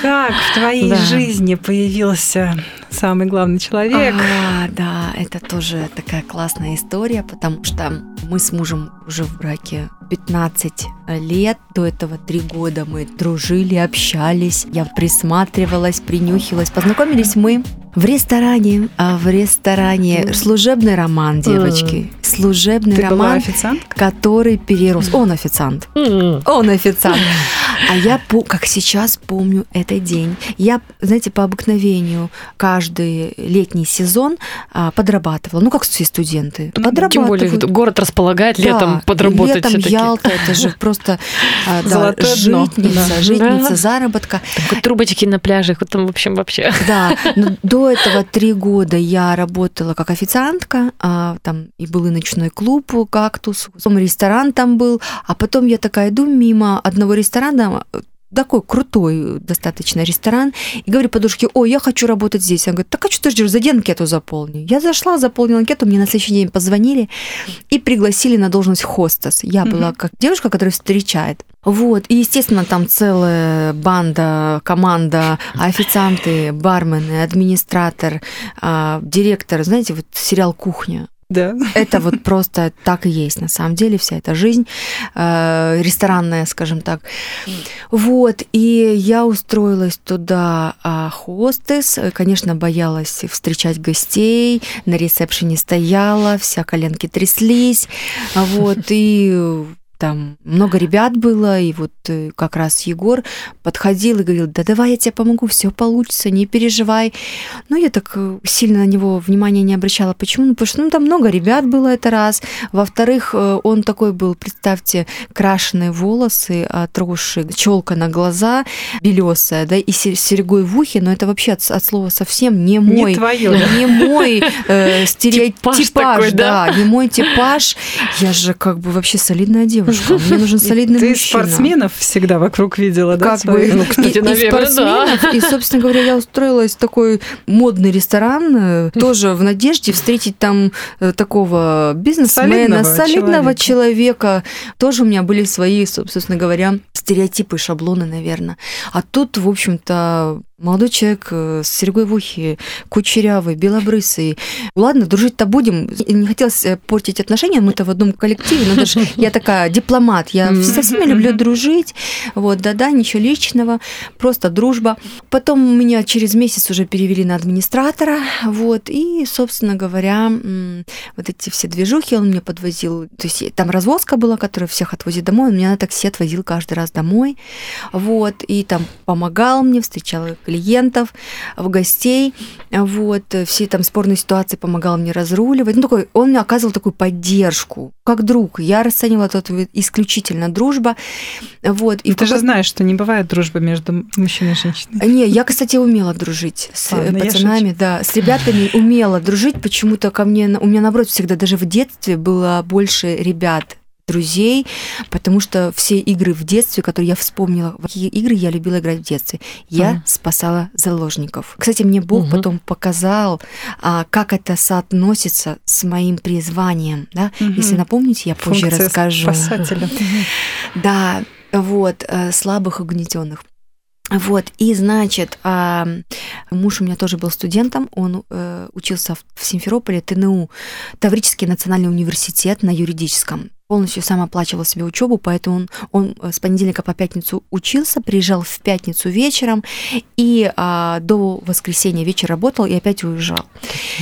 Как в твоей да. жизни появился самый главный человек? А, да, это тоже такая классная история, потому что мы с мужем уже в браке 15 лет. До этого три года мы дружили, общались. Я присматривалась, принюхивалась. Познакомились мы в ресторане, а в ресторане служебный роман, девочки. Mm. Служебный Ты роман, который перерос. Он официант. Он официант. *laughs* А я, как сейчас помню этот день, я, знаете, по обыкновению каждый летний сезон а, подрабатывала. Ну, как все студенты. Подрабатывают. Тем более город располагает летом да, подработать летом Ялта, это же *laughs* просто а, да, житница, да. житница да. заработка. Так, трубочки на пляжах, вот там, в общем, вообще. Да, но *laughs* до этого три года я работала как официантка, а, там и был и ночной клуб «Кактус», потом ресторан там был, а потом я такая иду мимо одного ресторана, такой крутой достаточно ресторан, и говорю подружке, ой, я хочу работать здесь. Она говорит, так а что ты ждешь, зайди анкету заполни. Я зашла, заполнила анкету, мне на следующий день позвонили и пригласили на должность хостес. Я mm-hmm. была как девушка, которая встречает. Вот, и, естественно, там целая банда, команда, официанты, бармены, администратор, а, директор, знаете, вот сериал «Кухня». Да. Это вот просто так и есть на самом деле вся эта жизнь э, ресторанная, скажем так. Вот, и я устроилась туда а, хостес, конечно, боялась встречать гостей, на ресепшене стояла, вся коленки тряслись, вот, и там много ребят было, и вот э, как раз Егор подходил и говорил, да давай я тебе помогу, все получится, не переживай. Ну, я так э, сильно на него внимания не обращала. Почему? Ну, потому что ну, там много ребят было, это раз. Во-вторых, э, он такой был, представьте, крашеные волосы, отросшие, челка на глаза, белесая, да, и серьгой в ухе, но это вообще от, от слова совсем не мой. Не твое. Не мой э, *laughs* стереотипаж, да, не мой типаж. Я же как бы вообще солидная девушка девушка. Мне *laughs* нужен солидный Ты мужчина. спортсменов всегда вокруг видела, да? Как бы, ну, кстати, и, наверное, и спортсменов, да. и, собственно говоря, я устроилась в такой модный ресторан, э, тоже в надежде встретить там э, такого бизнесмена, солидного, солидного человека. человека. Тоже у меня были свои, собственно говоря, стереотипы, шаблоны, наверное. А тут, в общем-то, Молодой человек э, с серьгой в ухе, кучерявый, белобрысый. Ладно, дружить-то будем. Не хотелось э, портить отношения, мы-то в одном коллективе, но даже *laughs* я такая дипломат, я со всеми люблю дружить. Вот, да-да, ничего личного, просто дружба. Потом меня через месяц уже перевели на администратора, вот, и, собственно говоря, вот эти все движухи он мне подвозил. То есть там развозка была, которая всех отвозит домой, он меня на такси отвозил каждый раз домой, вот, и там помогал мне, встречал клиентов, в гостей, вот, все там спорные ситуации помогал мне разруливать. Ну, такой, он мне оказывал такую поддержку, как друг. Я расценивала это исключительно дружба. Вот. И ты же знаешь, что не бывает дружбы между мужчиной и женщиной. Не, я, кстати, умела дружить с Ладно, пацанами, да, с ребятами умела дружить. Почему-то ко мне, у меня наоборот всегда даже в детстве было больше ребят друзей, потому что все игры в детстве, которые я вспомнила, какие игры я любила играть в детстве, я mm. спасала заложников. Кстати, мне Бог mm-hmm. потом показал, а, как это соотносится с моим призванием. Да? Mm-hmm. Если напомните, я позже Функция расскажу. Спасателя. *laughs* Да, вот, э, слабых угнетенных. Вот, и значит, а, муж у меня тоже был студентом, он э, учился в, в Симферополе, ТНУ, Таврический национальный университет на юридическом полностью сам оплачивал себе учебу, поэтому он, он э, с понедельника по пятницу учился, приезжал в пятницу вечером и а, до воскресенья вечер работал и опять уезжал.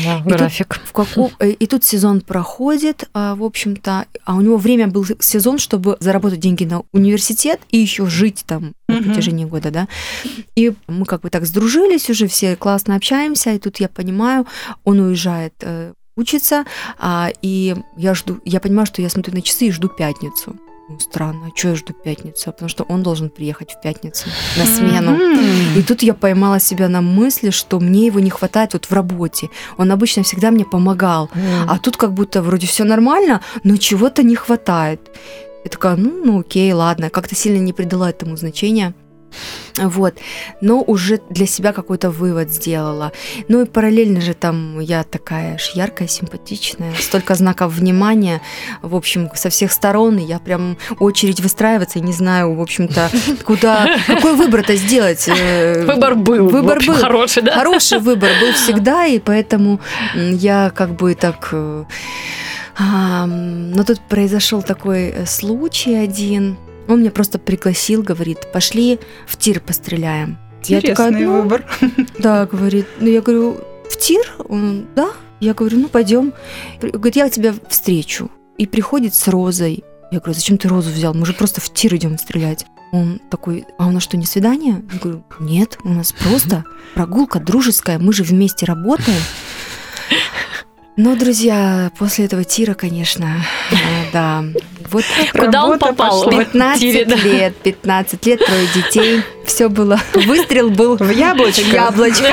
Да, и график. Тут, в каком, э, и тут сезон проходит, а, в общем-то, а у него время был сезон, чтобы заработать деньги на университет и еще жить там на протяжении года, да. И мы как бы так сдружились уже, все классно общаемся, и тут я понимаю, он уезжает э, учится, а, и я жду, я понимаю, что я смотрю на часы и жду пятницу. Ну, странно, а что я жду пятницу? Потому что он должен приехать в пятницу на смену. И тут я поймала себя на мысли, что мне его не хватает вот в работе. Он обычно всегда мне помогал. А тут как будто вроде все нормально, но чего-то не хватает. Я такая, ну, ну окей, ладно. Как-то сильно не придала этому значения. Вот, но уже для себя какой-то вывод сделала. Ну и параллельно же там я такая ж яркая, симпатичная, столько знаков внимания, в общем, со всех сторон, и я прям очередь выстраиваться, и не знаю, в общем-то, куда, какой выбор-то сделать. Э, выбор был. Выбор был. Хороший, да? Хороший выбор был всегда, и поэтому я как бы так... Э, но тут произошел такой э, случай один, он меня просто пригласил, говорит, пошли в тир постреляем. Интересный я такая, ну, выбор. *laughs* Да, говорит. Ну, я говорю, в тир? Он, да. Я говорю, ну, пойдем. Говорит, я тебя встречу. И приходит с розой. Я говорю, зачем ты розу взял? Мы же просто в тир идем стрелять. Он такой, а у нас что, не свидание? Я говорю, нет, у нас просто *laughs* прогулка дружеская, мы же вместе работаем. *laughs* Ну, друзья, после этого тира, конечно, да. Вот Куда он попал? 15 тире, да. лет, 15 лет, трое детей. Все было. Выстрел был в яблочко. Яблочко.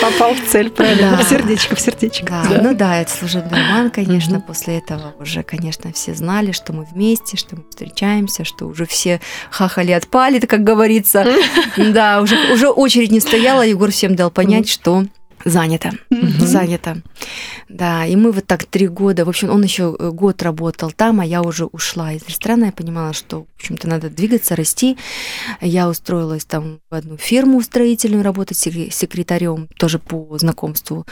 Попал в цель, правильно. Да. В сердечко, в сердечко. Да. да. Ну да, это служебный роман, конечно. Угу. После этого уже, конечно, все знали, что мы вместе, что мы встречаемся, что уже все хахали отпали, как говорится. *laughs* Да, уже, уже очередь не стояла. Егор всем дал понять, что Занято, mm-hmm. занято. Да, и мы вот так три года, в общем, он еще э, год работал там, а я уже ушла из ресторана, я понимала, что, в общем-то, надо двигаться, расти. Я устроилась там в одну фирму строительную работать секретарем, тоже по знакомству.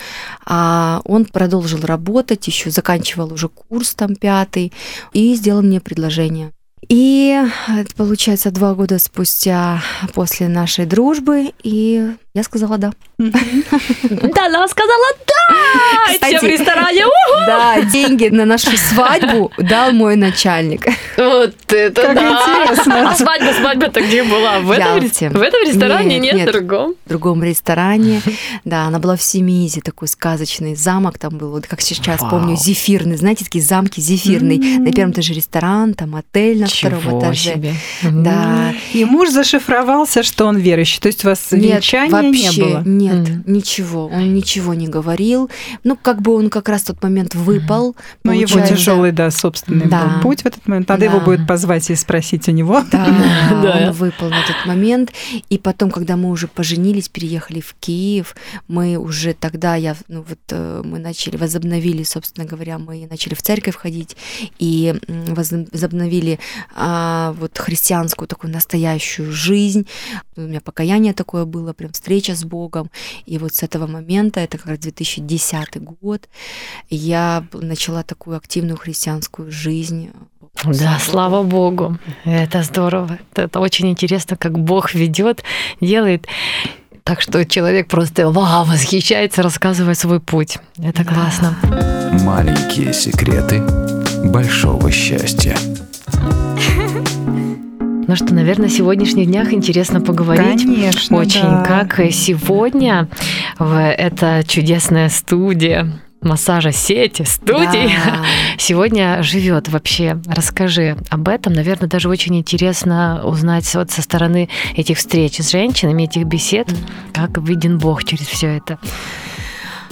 А он продолжил работать, еще заканчивал уже курс там пятый, и сделал мне предложение. И это получается два года спустя после нашей дружбы, и я сказала да. Да, она сказала да! Кстати, в ресторане. Да, деньги на нашу свадьбу дал мой начальник. Вот это как да. интересно. А свадьба, свадьба-то где была? В этом, в этом ресторане? Нет, нет, в другом? В другом ресторане. Да, она была в Семизе, такой сказочный замок там был, вот как сейчас Вау. помню, зефирный. Знаете, такие замки зефирные. Mm-hmm. На первом этаже ресторан, там отель на Чего втором этаже. Себе. Да. И муж зашифровался, что он верующий. То есть у вас нет, венчание Вообще не было. Нет, mm. ничего. Он ничего не говорил. Ну, как бы он как раз в тот момент выпал. Но ну, его тяжелый, да, собственный да. был путь в этот момент. Надо да. его будет позвать и спросить у него. *laughs* Да, он выпал в этот момент. И потом, когда мы уже поженились, переехали в Киев, мы уже тогда, я, ну вот э, мы начали, возобновили, собственно говоря, мы начали в церковь ходить и возобновили а, вот христианскую такую настоящую жизнь. У меня покаяние такое было, прям встреча с Богом. И вот с этого момента, это как раз 2010 год, я начала такую активную христианскую жизнь. Да, слава Богу. Это здорово. Это очень интересно, как Бог ведет, делает. Так что человек просто вау, восхищается, рассказывает свой путь. Это да. классно. Маленькие секреты большого счастья. Ну что, наверное, в сегодняшних днях интересно поговорить. Конечно, Очень. Да. Как сегодня в эта чудесная студия массажа сети, студий да. *laughs* сегодня живет вообще. Расскажи об этом. Наверное, даже очень интересно узнать вот со стороны этих встреч с женщинами, этих бесед, как виден Бог через все это.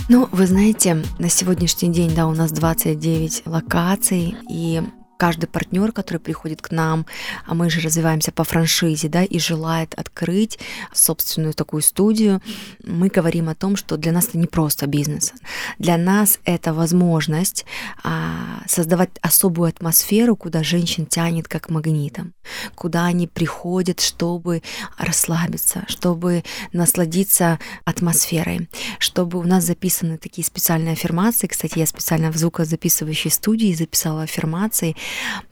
Ну, вы знаете, на сегодняшний день, да, у нас 29 локаций, и каждый партнер, который приходит к нам, а мы же развиваемся по франшизе, да, и желает открыть собственную такую студию, мы говорим о том, что для нас это не просто бизнес. Для нас это возможность а, создавать особую атмосферу, куда женщин тянет как магнитом, куда они приходят, чтобы расслабиться, чтобы насладиться атмосферой, чтобы у нас записаны такие специальные аффирмации. Кстати, я специально в звукозаписывающей студии записала аффирмации,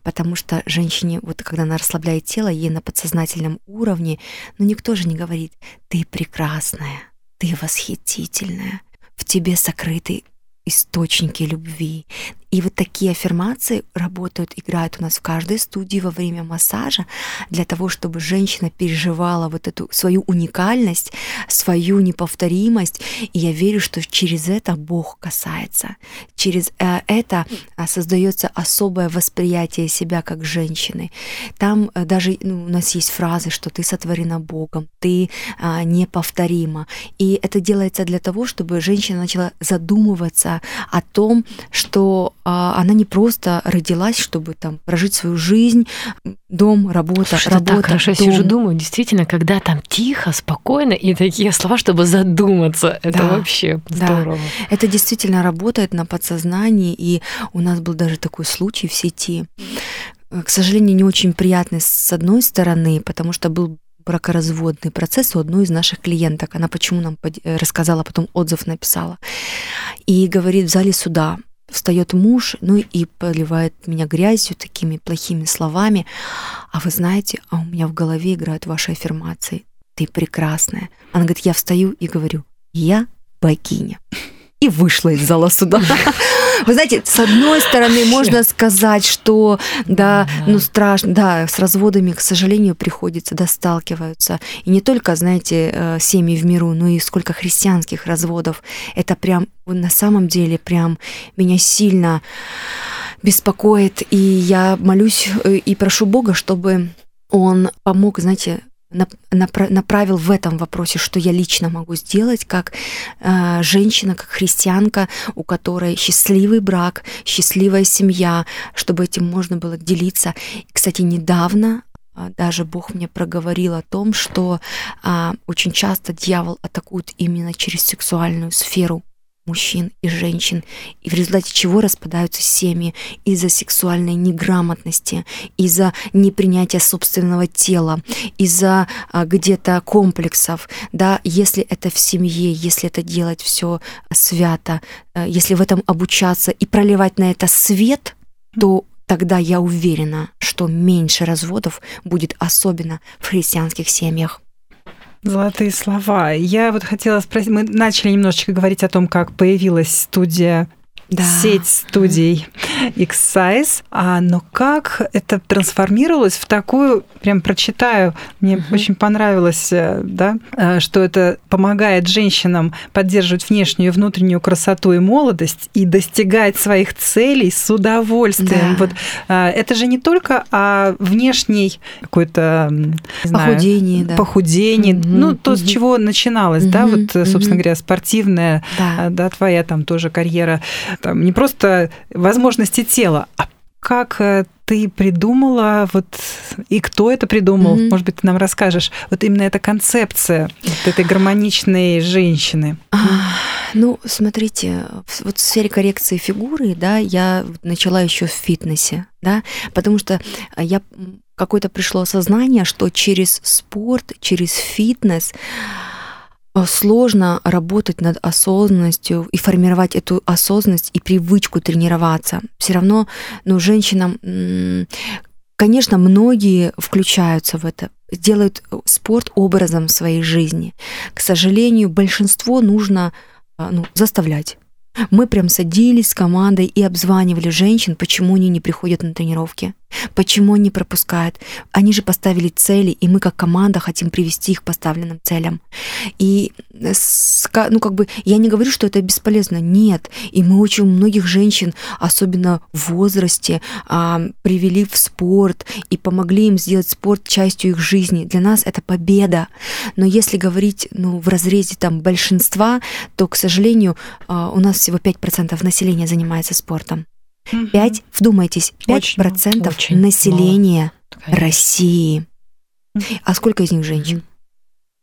потому что женщине, вот когда она расслабляет тело, ей на подсознательном уровне, ну никто же не говорит, ты прекрасная, ты восхитительная, в тебе сокрыты источники любви, и вот такие аффирмации работают, играют у нас в каждой студии во время массажа для того, чтобы женщина переживала вот эту свою уникальность, свою неповторимость. И я верю, что через это Бог касается. Через э, это а, создается особое восприятие себя как женщины. Там э, даже ну, у нас есть фразы, что ты сотворена Богом, ты а, неповторима. И это делается для того, чтобы женщина начала задумываться о том, что она не просто родилась, чтобы там прожить свою жизнь, дом, работа, Слушай, работа. Так хорошо, дом. я сижу, думаю, действительно, когда там тихо, спокойно и такие слова, чтобы задуматься, это да, вообще здорово. Да. Это действительно работает на подсознании, и у нас был даже такой случай в сети. К сожалению, не очень приятный с одной стороны, потому что был бракоразводный процесс у одной из наших клиенток. Она почему нам рассказала, потом отзыв написала. И говорит, в зале суда встает муж, ну и поливает меня грязью, такими плохими словами. А вы знаете, а у меня в голове играют ваши аффирмации. Ты прекрасная. Она говорит, я встаю и говорю, я богиня. И вышла из зала суда. *laughs* Вы знаете, с одной стороны, можно сказать, что да, ну страшно, да, с разводами, к сожалению, приходится, да, сталкиваются. И не только, знаете, э, семьи в миру, но и сколько христианских разводов. Это прям на самом деле прям меня сильно беспокоит. И я молюсь э, и прошу Бога, чтобы он помог, знаете, направил в этом вопросе, что я лично могу сделать, как э, женщина, как христианка, у которой счастливый брак, счастливая семья, чтобы этим можно было делиться. Кстати, недавно а, даже Бог мне проговорил о том, что а, очень часто дьявол атакует именно через сексуальную сферу мужчин и женщин, и в результате чего распадаются семьи из-за сексуальной неграмотности, из-за непринятия собственного тела, из-за а, где-то комплексов, да, если это в семье, если это делать все свято, а, если в этом обучаться и проливать на это свет, то тогда я уверена, что меньше разводов будет особенно в христианских семьях. Золотые слова. Я вот хотела спросить, мы начали немножечко говорить о том, как появилась студия да. сеть студий X-Size, а, но как это трансформировалось в такую, прям прочитаю, мне угу. очень понравилось, э, да, э, что это помогает женщинам поддерживать внешнюю и внутреннюю красоту и молодость и достигать своих целей с удовольствием. Да. Вот а, это же не только о внешней какой-то похудении, да. похудении, угу. ну то, с чего начиналось, угу. да, вот, собственно говоря, спортивная, да. да, твоя там тоже карьера там, не просто возможности тела, а как э, ты придумала, вот и кто это придумал? Mm-hmm. Может быть, ты нам расскажешь. Вот именно эта концепция вот этой гармоничной женщины. А, ну, смотрите, вот в сфере коррекции фигуры, да, я начала еще в фитнесе, да, потому что я какое-то пришло осознание, что через спорт, через фитнес Э, сложно работать над осознанностью и формировать эту осознанность и привычку тренироваться. Все равно, ну, женщинам, конечно, многие включаются в это, делают спорт образом своей жизни. К сожалению, большинство нужно а, ну, заставлять. Мы прям садились с командой и обзванивали женщин, почему они не приходят на тренировки. Почему они пропускают? Они же поставили цели, и мы как команда хотим привести их к поставленным целям. И ну как бы я не говорю, что это бесполезно, нет. И мы очень многих женщин, особенно в возрасте, а, привели в спорт и помогли им сделать спорт частью их жизни. Для нас это победа. Но если говорить ну, в разрезе там большинства, то, к сожалению, а, у нас всего 5% населения занимается спортом. 5, вдумайтесь, 5% процентов очень населения мало. России. А сколько из них женщин?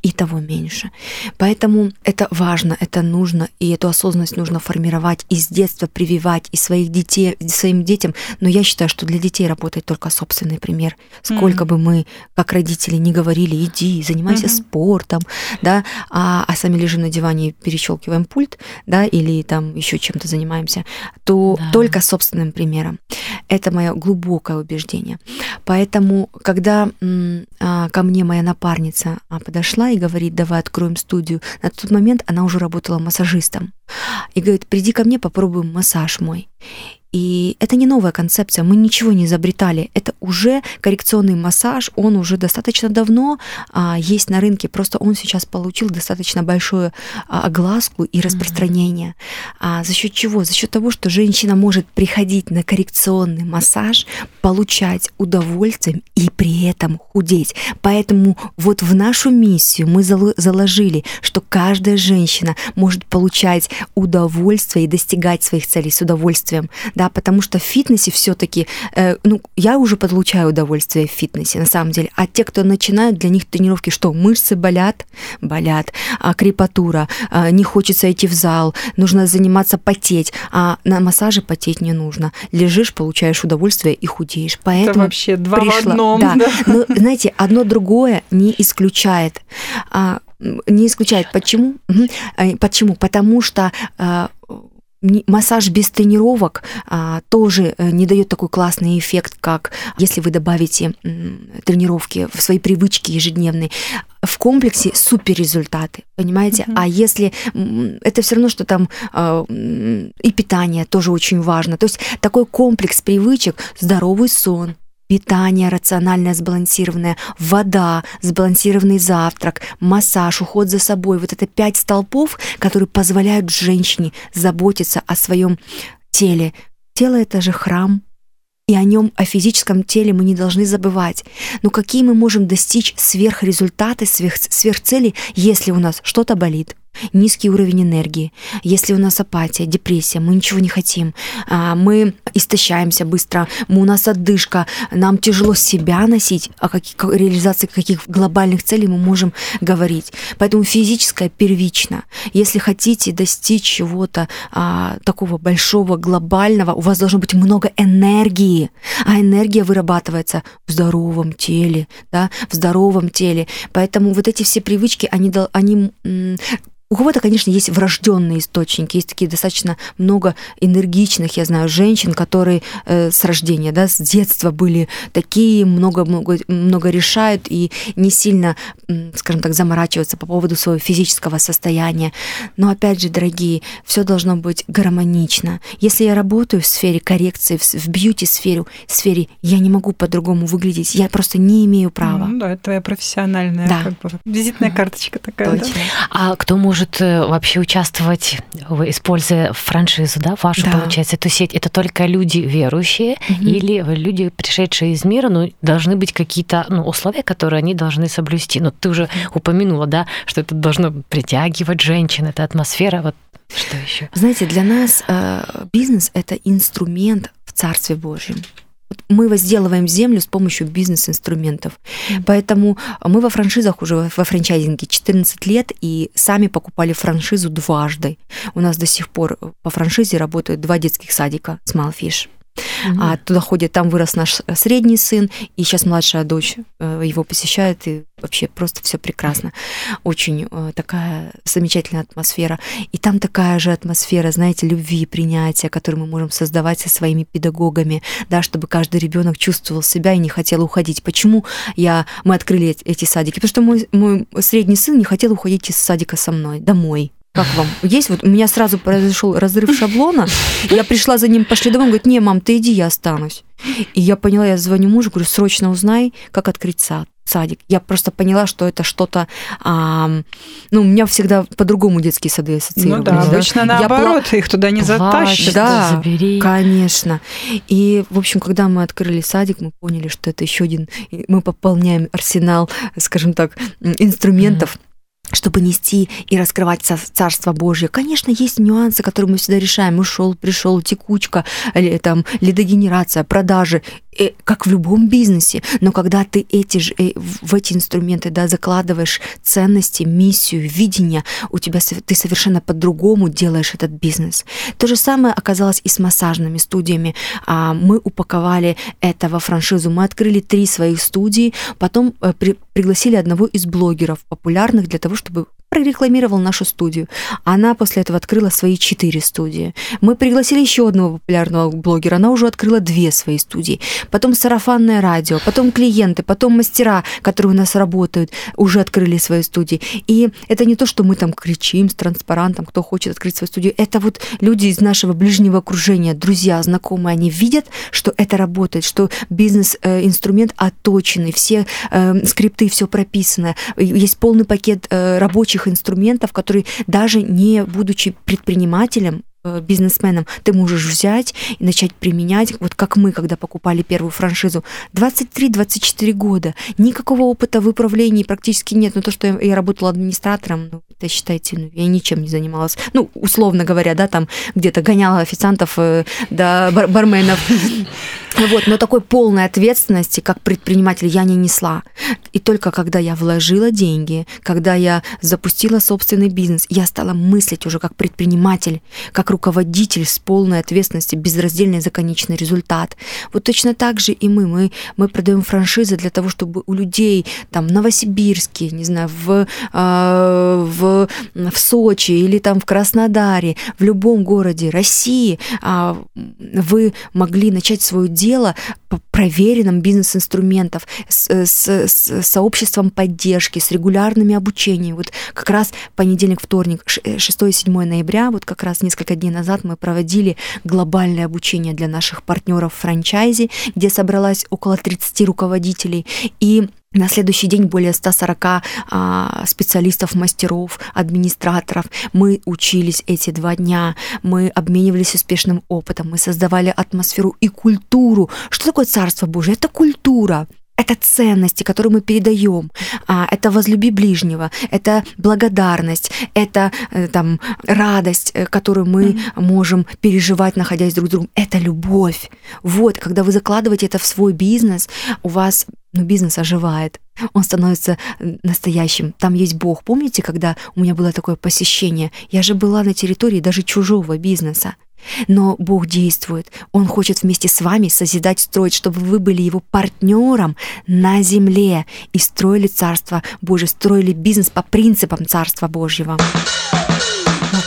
И того меньше. Поэтому это важно, это нужно, и эту осознанность нужно формировать и с детства прививать и своих детей, своим детям. Но я считаю, что для детей работает только собственный пример. Сколько mm-hmm. бы мы, как родители, не говорили, иди, занимайся mm-hmm. спортом, да, а, а сами лежим на диване и перещелкиваем пульт, да, или там еще чем-то занимаемся, то да. только собственным примером. Это мое глубокое убеждение. Поэтому, когда м, а, ко мне моя напарница а, и говорит, давай откроем студию. На тот момент она уже работала массажистом. И говорит, приди ко мне, попробуем массаж мой. И это не новая концепция, мы ничего не изобретали. Это уже коррекционный массаж, он уже достаточно давно а, есть на рынке, просто он сейчас получил достаточно большую а, огласку и распространение. А, за счет чего? За счет того, что женщина может приходить на коррекционный массаж, получать удовольствие и при этом худеть. Поэтому вот в нашу миссию мы заложили, что каждая женщина может получать удовольствие и достигать своих целей с удовольствием да, потому что в фитнесе все-таки, э, ну, я уже получаю удовольствие в фитнесе, на самом деле, а те, кто начинают, для них тренировки что, мышцы болят? Болят, а крепатура, а, не хочется идти в зал, нужно заниматься потеть, а на массаже потеть не нужно. Лежишь, получаешь удовольствие и худеешь. Поэтому Это вообще два пришла, в одном. Да, да. Но, знаете, одно другое не исключает. А, не исключает. Почему? Угу. Почему? Потому что а, массаж без тренировок а, тоже э, не дает такой классный эффект, как если вы добавите м, тренировки в свои привычки ежедневные. В комплексе супер результаты, понимаете? Mm-hmm. А если это все равно, что там э, и питание тоже очень важно. То есть такой комплекс привычек, здоровый сон, питание рациональное, сбалансированное, вода, сбалансированный завтрак, массаж, уход за собой. Вот это пять столпов, которые позволяют женщине заботиться о своем теле. Тело – это же храм, и о нем, о физическом теле мы не должны забывать. Но какие мы можем достичь сверхрезультаты, сверх, сверхцели, если у нас что-то болит? Низкий уровень энергии, если у нас апатия, депрессия, мы ничего не хотим, а, мы истощаемся быстро, у нас отдышка, нам тяжело себя носить, о каких, реализации каких глобальных целей мы можем говорить. Поэтому физическое первично. Если хотите достичь чего-то а, такого большого, глобального, у вас должно быть много энергии, а энергия вырабатывается в здоровом теле, да, в здоровом теле. Поэтому вот эти все привычки, они, они у кого-то, конечно, есть врожденные источники, есть такие достаточно много энергичных, я знаю, женщин, которые э, с рождения, да, с детства были такие, много-много много решают и не сильно, скажем так, заморачиваются по поводу своего физического состояния. Но опять же, дорогие, все должно быть гармонично. Если я работаю в сфере коррекции, в, в бьюти-сфере, сфере, я не могу по-другому выглядеть, я просто не имею права. Ну, да, это твоя профессиональная да. как бы, визитная карточка такая. Точно. Да? А кто может может э, вообще участвовать, используя франшизу, да, вашу, да. получается, эту сеть? Это только люди верующие угу. или люди, пришедшие из мира, ну, должны быть какие-то ну, условия, которые они должны соблюсти? Ну, ты уже упомянула, да, что это должно притягивать женщин, это атмосфера, вот что еще? Знаете, для нас э, бизнес это инструмент в Царстве Божьем мы возделываем землю с помощью бизнес-инструментов. Mm-hmm. Поэтому мы во франшизах уже во франчайзинге 14 лет и сами покупали франшизу дважды. У нас до сих пор по франшизе работают два детских садика Smallfish. Mm-hmm. А туда ходит, там вырос наш средний сын, и сейчас младшая дочь э, его посещает, и вообще просто все прекрасно. Очень э, такая замечательная атмосфера. И там такая же атмосфера, знаете, любви, принятия, которую мы можем создавать со своими педагогами, да, чтобы каждый ребенок чувствовал себя и не хотел уходить. Почему я, мы открыли эти садики? Потому что мой, мой средний сын не хотел уходить из садика со мной домой. Как вам? Есть вот у меня сразу произошел разрыв шаблона. Я пришла за ним, пошли домой, он говорит, не, мам, ты иди, я останусь. И я поняла, я звоню мужу, говорю, срочно узнай, как открыть сад садик. Я просто поняла, что это что-то... А, ну, у меня всегда по-другому детские сады ассоциировались. Ну да, обычно да? наоборот, я их туда не затащишь. Да, забери. конечно. И, в общем, когда мы открыли садик, мы поняли, что это еще один... Мы пополняем арсенал, скажем так, инструментов, mm чтобы нести и раскрывать Царство Божье. Конечно, есть нюансы, которые мы всегда решаем. Ушел, пришел, текучка, там, лидогенерация, продажи, э, как в любом бизнесе. Но когда ты эти же, э, в эти инструменты да, закладываешь ценности, миссию, видение, у тебя ты совершенно по-другому делаешь этот бизнес. То же самое оказалось и с массажными студиями. А, мы упаковали это во франшизу. Мы открыли три своих студии, потом э, при, пригласили одного из блогеров популярных для того, чтобы прорекламировал нашу студию. Она после этого открыла свои четыре студии. Мы пригласили еще одного популярного блогера, она уже открыла две свои студии. Потом сарафанное радио, потом клиенты, потом мастера, которые у нас работают, уже открыли свои студии. И это не то, что мы там кричим с транспарантом, кто хочет открыть свою студию. Это вот люди из нашего ближнего окружения, друзья, знакомые, они видят, что это работает, что бизнес-инструмент отточенный, все э, скрипты, все прописано, есть полный пакет э, рабочих рабочих инструментов, которые даже не будучи предпринимателем, э, бизнесменом, ты можешь взять и начать применять, вот как мы, когда покупали первую франшизу, 23-24 года, никакого опыта в управлении практически нет, но то, что я, работала администратором, это считайте, ну, я ничем не занималась, ну, условно говоря, да, там где-то гоняла официантов, э, да, бар барменов, *laughs* вот, но такой полной ответственности, как предприниматель, я не несла. И только когда я вложила деньги, когда я запустила собственный бизнес, я стала мыслить уже как предприниматель, как руководитель с полной ответственностью, безраздельный за конечный результат. Вот точно так же и мы. Мы, мы продаем франшизы для того, чтобы у людей там в Новосибирске, не знаю, в, э, в, в Сочи или там в Краснодаре, в любом городе России э, вы могли начать свою дело по проверенным бизнес-инструментов, с, с, с сообществом поддержки, с регулярными обучениями. Вот как раз понедельник, вторник, 6 и 7 ноября, вот как раз несколько дней назад мы проводили глобальное обучение для наших партнеров в франчайзе, где собралась около 30 руководителей. И на следующий день более 140 а, специалистов, мастеров, администраторов. Мы учились эти два дня, мы обменивались успешным опытом, мы создавали атмосферу и культуру. Что такое Царство Божие? Это культура это ценности, которые мы передаем, а, это возлюби ближнего, это благодарность, это э, там радость, э, которую мы mm-hmm. можем переживать, находясь друг с другом, это любовь. Вот, когда вы закладываете это в свой бизнес, у вас ну, бизнес оживает, он становится настоящим. Там есть Бог. Помните, когда у меня было такое посещение? Я же была на территории даже чужого бизнеса. Но Бог действует. Он хочет вместе с вами созидать, строить, чтобы вы были его партнером на земле и строили Царство Божье, строили бизнес по принципам Царства Божьего.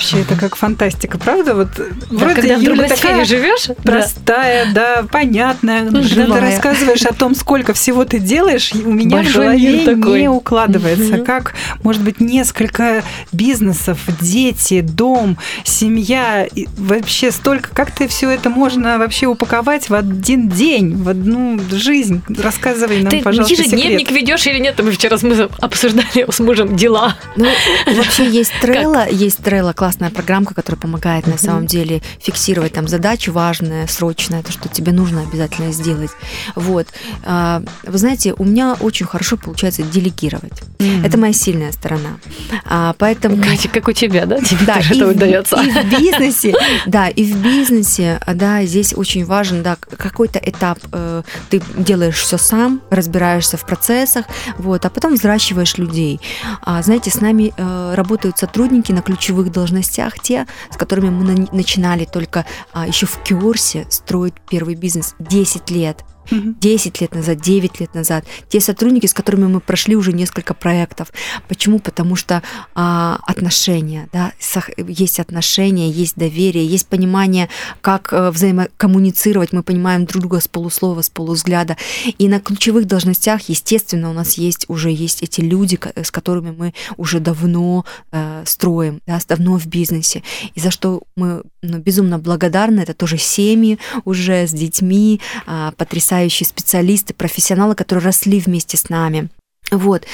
Вообще это как фантастика, правда? Вот да, вроде когда в такая живешь, простая, да, да понятная. Ну, когда ты рассказываешь о том, сколько всего ты делаешь, у меня Большой в голове такой. не укладывается. Угу. Как, может быть, несколько бизнесов, дети, дом, семья, вообще столько. Как ты все это можно вообще упаковать в один день, в одну жизнь? Рассказывай нам, ты пожалуйста, секрет. ведешь ведешь или нет? Мы вчера с мужем обсуждали с мужем дела. Ну, вообще есть Trello, есть Trello, классная программка, которая помогает на самом деле фиксировать там задачи важные, срочные, то, что тебе нужно обязательно сделать. Вот. А, вы знаете, у меня очень хорошо получается делегировать. Mm-hmm. Это моя сильная сторона. А, поэтому... *laughs* Катя, как у тебя, да? Тебе да, тоже это удается. И в бизнесе, да, и в бизнесе, да, здесь очень важен, да, какой-то этап э, ты делаешь все сам, разбираешься в процессах, вот, а потом взращиваешь людей. А, знаете, с нами э, работают сотрудники на ключевых должностях, те, с которыми мы на, начинали только а, еще в курсе строить первый бизнес 10 лет. 10 лет назад, 9 лет назад, те сотрудники, с которыми мы прошли уже несколько проектов. Почему? Потому что а, отношения, да, есть отношения, есть доверие, есть понимание, как а, взаимокоммуницировать, мы понимаем друг друга с полуслова, с полувзгляда. И на ключевых должностях, естественно, у нас есть уже есть эти люди, с которыми мы уже давно э, строим, да, давно в бизнесе. И за что мы ну, безумно благодарны, это тоже семьи уже с детьми, э, потрясающие потрясающие специалисты, профессионалы, которые росли вместе с нами. Вот.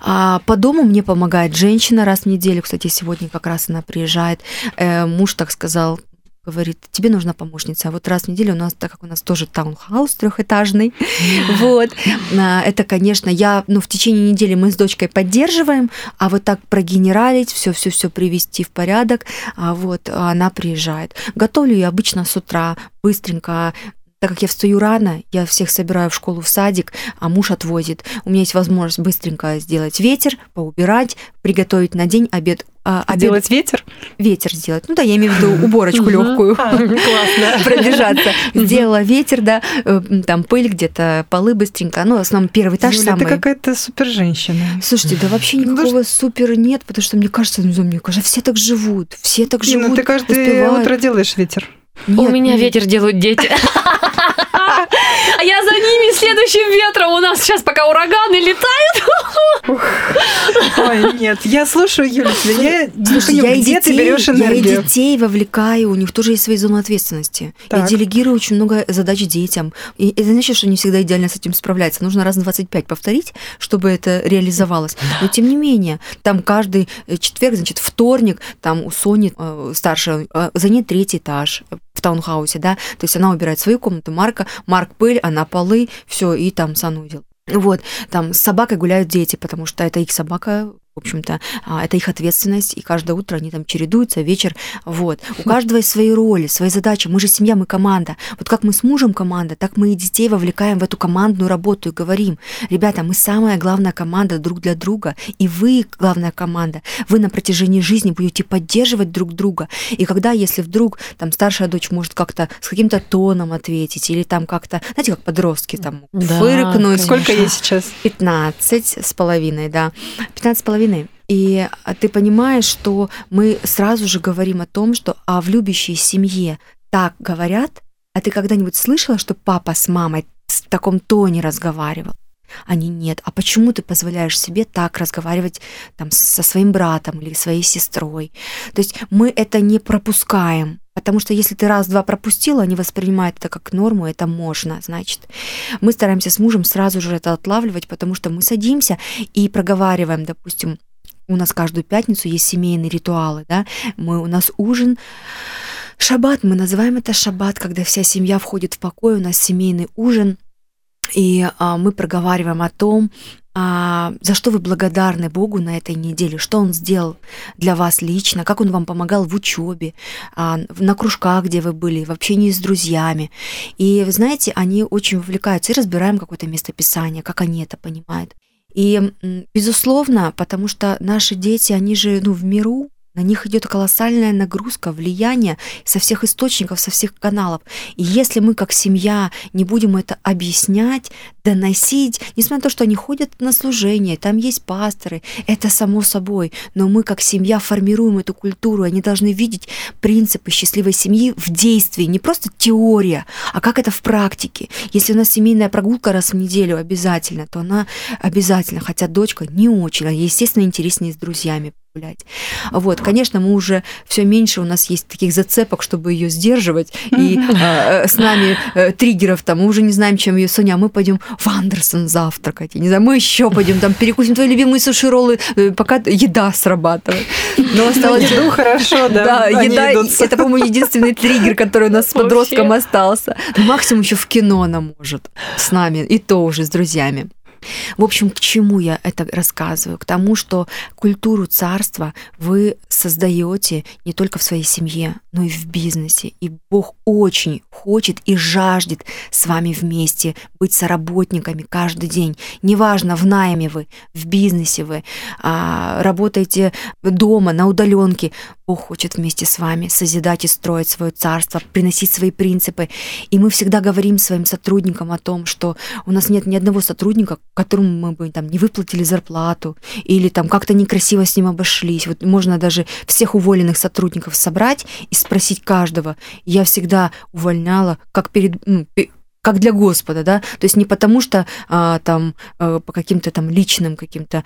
А по дому мне помогает женщина раз в неделю. Кстати, сегодня как раз она приезжает. Э, муж так сказал, говорит, тебе нужна помощница. А вот раз в неделю у нас, так как у нас тоже таунхаус трехэтажный, вот, а, это, конечно, я, ну, в течение недели мы с дочкой поддерживаем, а вот так прогенералить, все, все, все привести в порядок, а вот она приезжает. Готовлю я обычно с утра быстренько так как я встаю рано, я всех собираю в школу, в садик, а муж отвозит. У меня есть возможность быстренько сделать ветер, поубирать, приготовить на день обед. А, обед... Сделать ветер? Ветер сделать. Ну да, я имею в виду *laughs* уборочку легкую. А, классно. *laughs* Пробежаться. Сделала ветер, да, э, там пыль где-то, полы быстренько. Ну, в основном первый этаж самый. ты какая-то супер женщина. Слушайте, да вообще ну, никакого супер нет, потому что мне кажется, ну, мне кажется, все так живут, все так живут. Ну, ты каждое утро делаешь ветер. Нет, У меня нет. ветер делают дети. *laughs* А я за ними следующим ветром. У нас сейчас пока ураганы летают. Ой, нет, я слушаю Юлю, я Слушай, я где ты берешь энергию? Я и детей вовлекаю, у них тоже есть свои зоны ответственности. Я делегирую очень много задач детям. И это значит, что не всегда идеально с этим справляются. Нужно раз 25 повторить, чтобы это реализовалось. Но тем не менее, там каждый э, четверг, значит, вторник, там у Сони э, старшая, э, за ней третий этаж, в таунхаусе, да, то есть она убирает свою комнату, Марка, Марк пыль, она полы, все, и там санузел. Вот, там с собакой гуляют дети, потому что это их собака, в общем-то, а, это их ответственность, и каждое утро они там чередуются, вечер, вот. У каждого есть свои роли, свои задачи. Мы же семья, мы команда. Вот как мы с мужем команда, так мы и детей вовлекаем в эту командную работу и говорим, ребята, мы самая главная команда друг для друга, и вы главная команда. Вы на протяжении жизни будете поддерживать друг друга. И когда, если вдруг там старшая дочь может как-то с каким-то тоном ответить, или там как-то, знаете, как подростки там да, фыркнуть. Сколько ей сейчас? 15 с половиной, да. 15 с половиной войны. И а, ты понимаешь, что мы сразу же говорим о том, что а в любящей семье так говорят, а ты когда-нибудь слышала, что папа с мамой в таком тоне разговаривал? Они нет. А почему ты позволяешь себе так разговаривать там, со своим братом или своей сестрой? То есть мы это не пропускаем. Потому что если ты раз-два пропустила, они воспринимают это как норму, это можно, значит. Мы стараемся с мужем сразу же это отлавливать, потому что мы садимся и проговариваем, допустим, у нас каждую пятницу есть семейные ритуалы, да, мы, у нас ужин, шаббат, мы называем это шаббат, когда вся семья входит в покой, у нас семейный ужин, и а, мы проговариваем о том, а, за что вы благодарны Богу на этой неделе, что Он сделал для вас лично, как Он вам помогал в учебе, а, на кружках, где вы были, в общении с друзьями. И, вы знаете, они очень вовлекаются и разбираем какое-то местописание, как они это понимают. И, безусловно, потому что наши дети, они же ну, в миру, на них идет колоссальная нагрузка, влияние со всех источников, со всех каналов. И если мы как семья не будем это объяснять, доносить, несмотря на то, что они ходят на служение, там есть пасторы, это само собой, но мы как семья формируем эту культуру, они должны видеть принципы счастливой семьи в действии, не просто теория, а как это в практике. Если у нас семейная прогулка раз в неделю обязательно, то она обязательно, хотя дочка не очень, а естественно интереснее с друзьями гулять. Вот, конечно, мы уже все меньше у нас есть таких зацепок, чтобы ее сдерживать, и *laughs* э, с нами э, триггеров там, мы уже не знаем, чем ее Соня, а мы пойдем в Андерсон завтракать, я не знаю, мы еще пойдем там перекусим твои любимые суши роллы, э, пока еда срабатывает. Но осталось еду хорошо, да. Да, еда это, по-моему, единственный триггер, который у нас с подростком остался. Максимум еще в кино она может с нами, и то уже с друзьями. В общем, к чему я это рассказываю? К тому, что культуру царства вы создаете не только в своей семье, но и в бизнесе. И Бог очень хочет и жаждет с вами вместе быть соработниками каждый день. Неважно, в найме вы, в бизнесе вы, а, работаете дома, на удаленке. Бог хочет вместе с вами созидать и строить свое царство, приносить свои принципы. И мы всегда говорим своим сотрудникам о том, что у нас нет ни одного сотрудника, которому мы бы там не выплатили зарплату или там как-то некрасиво с ним обошлись. Вот можно даже всех уволенных сотрудников собрать и спросить каждого. Я всегда увольняла как перед ну, как для Господа, да, то есть не потому что а, там а, по каким-то там личным каким-то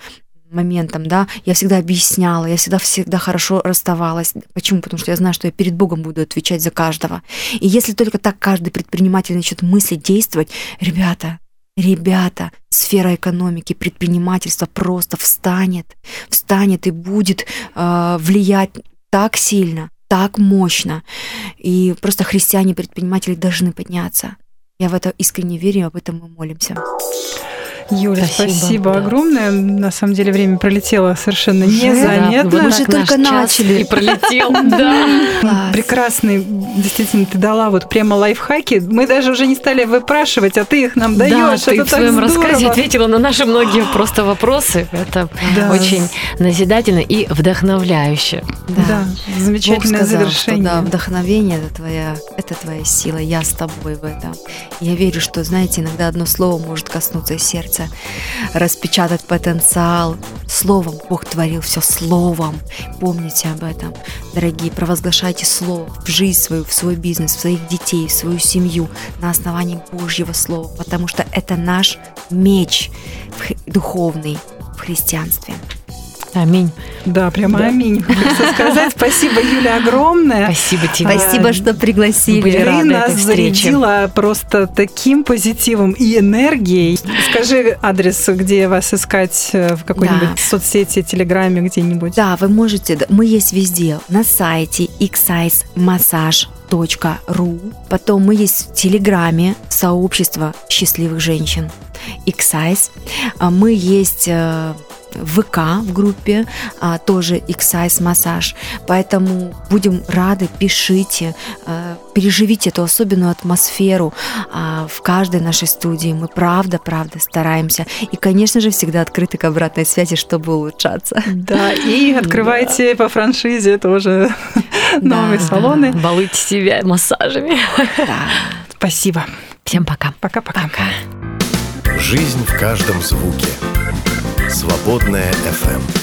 моментам, да, я всегда объясняла, я всегда всегда хорошо расставалась. Почему? Потому что я знаю, что я перед Богом буду отвечать за каждого. И если только так каждый предприниматель начнет мыслить, действовать, ребята, Ребята, сфера экономики, предпринимательства просто встанет, встанет и будет э, влиять так сильно, так мощно. И просто христиане-предприниматели должны подняться. Я в это искренне верю, об этом мы молимся. Юля, спасибо, спасибо да. огромное. На самом деле время пролетело совершенно незаметно. Да, мы же только начали. И пролетел, *laughs* да. Прекрасный, действительно, ты дала вот прямо лайфхаки. Мы даже уже не стали выпрашивать, а ты их нам даешь. Да, ты в своем рассказе ответила на наши многие просто вопросы. Это очень назидательно и вдохновляюще. Да, замечательное завершение. Да, вдохновение это твоя, это твоя сила. Я с тобой в этом. Я верю, что, знаете, иногда одно слово может коснуться сердца сердце, распечатать потенциал. Словом, Бог творил все словом. Помните об этом, дорогие, провозглашайте слово в жизнь свою, в свой бизнес, в своих детей, в свою семью на основании Божьего слова, потому что это наш меч духовный в христианстве. Аминь. Да, прямо да. аминь. Хочется сказать. Спасибо, Юля, огромное. Спасибо тебе. Спасибо, что пригласили. Были Ты нас зарядила просто таким позитивом и энергией. Скажи адрес, где вас искать, э, в какой-нибудь да. соцсети, телеграме, где-нибудь. Да, вы можете. Мы есть везде. На сайте xsize.massage.ru. Потом мы есть в Телеграме сообщество счастливых женщин. Xsize. А мы есть э, в ВК в группе, а, тоже X-Size массаж. Поэтому будем рады, пишите, а, переживите эту особенную атмосферу а, в каждой нашей студии. Мы правда, правда стараемся. И, конечно же, всегда открыты к обратной связи, чтобы улучшаться. Да, и *laughs* открывайте по франшизе тоже *laughs* новые салоны. Балуйте себя массажами. Спасибо. Всем пока. Пока-пока. Жизнь в каждом звуке. Свободная FM.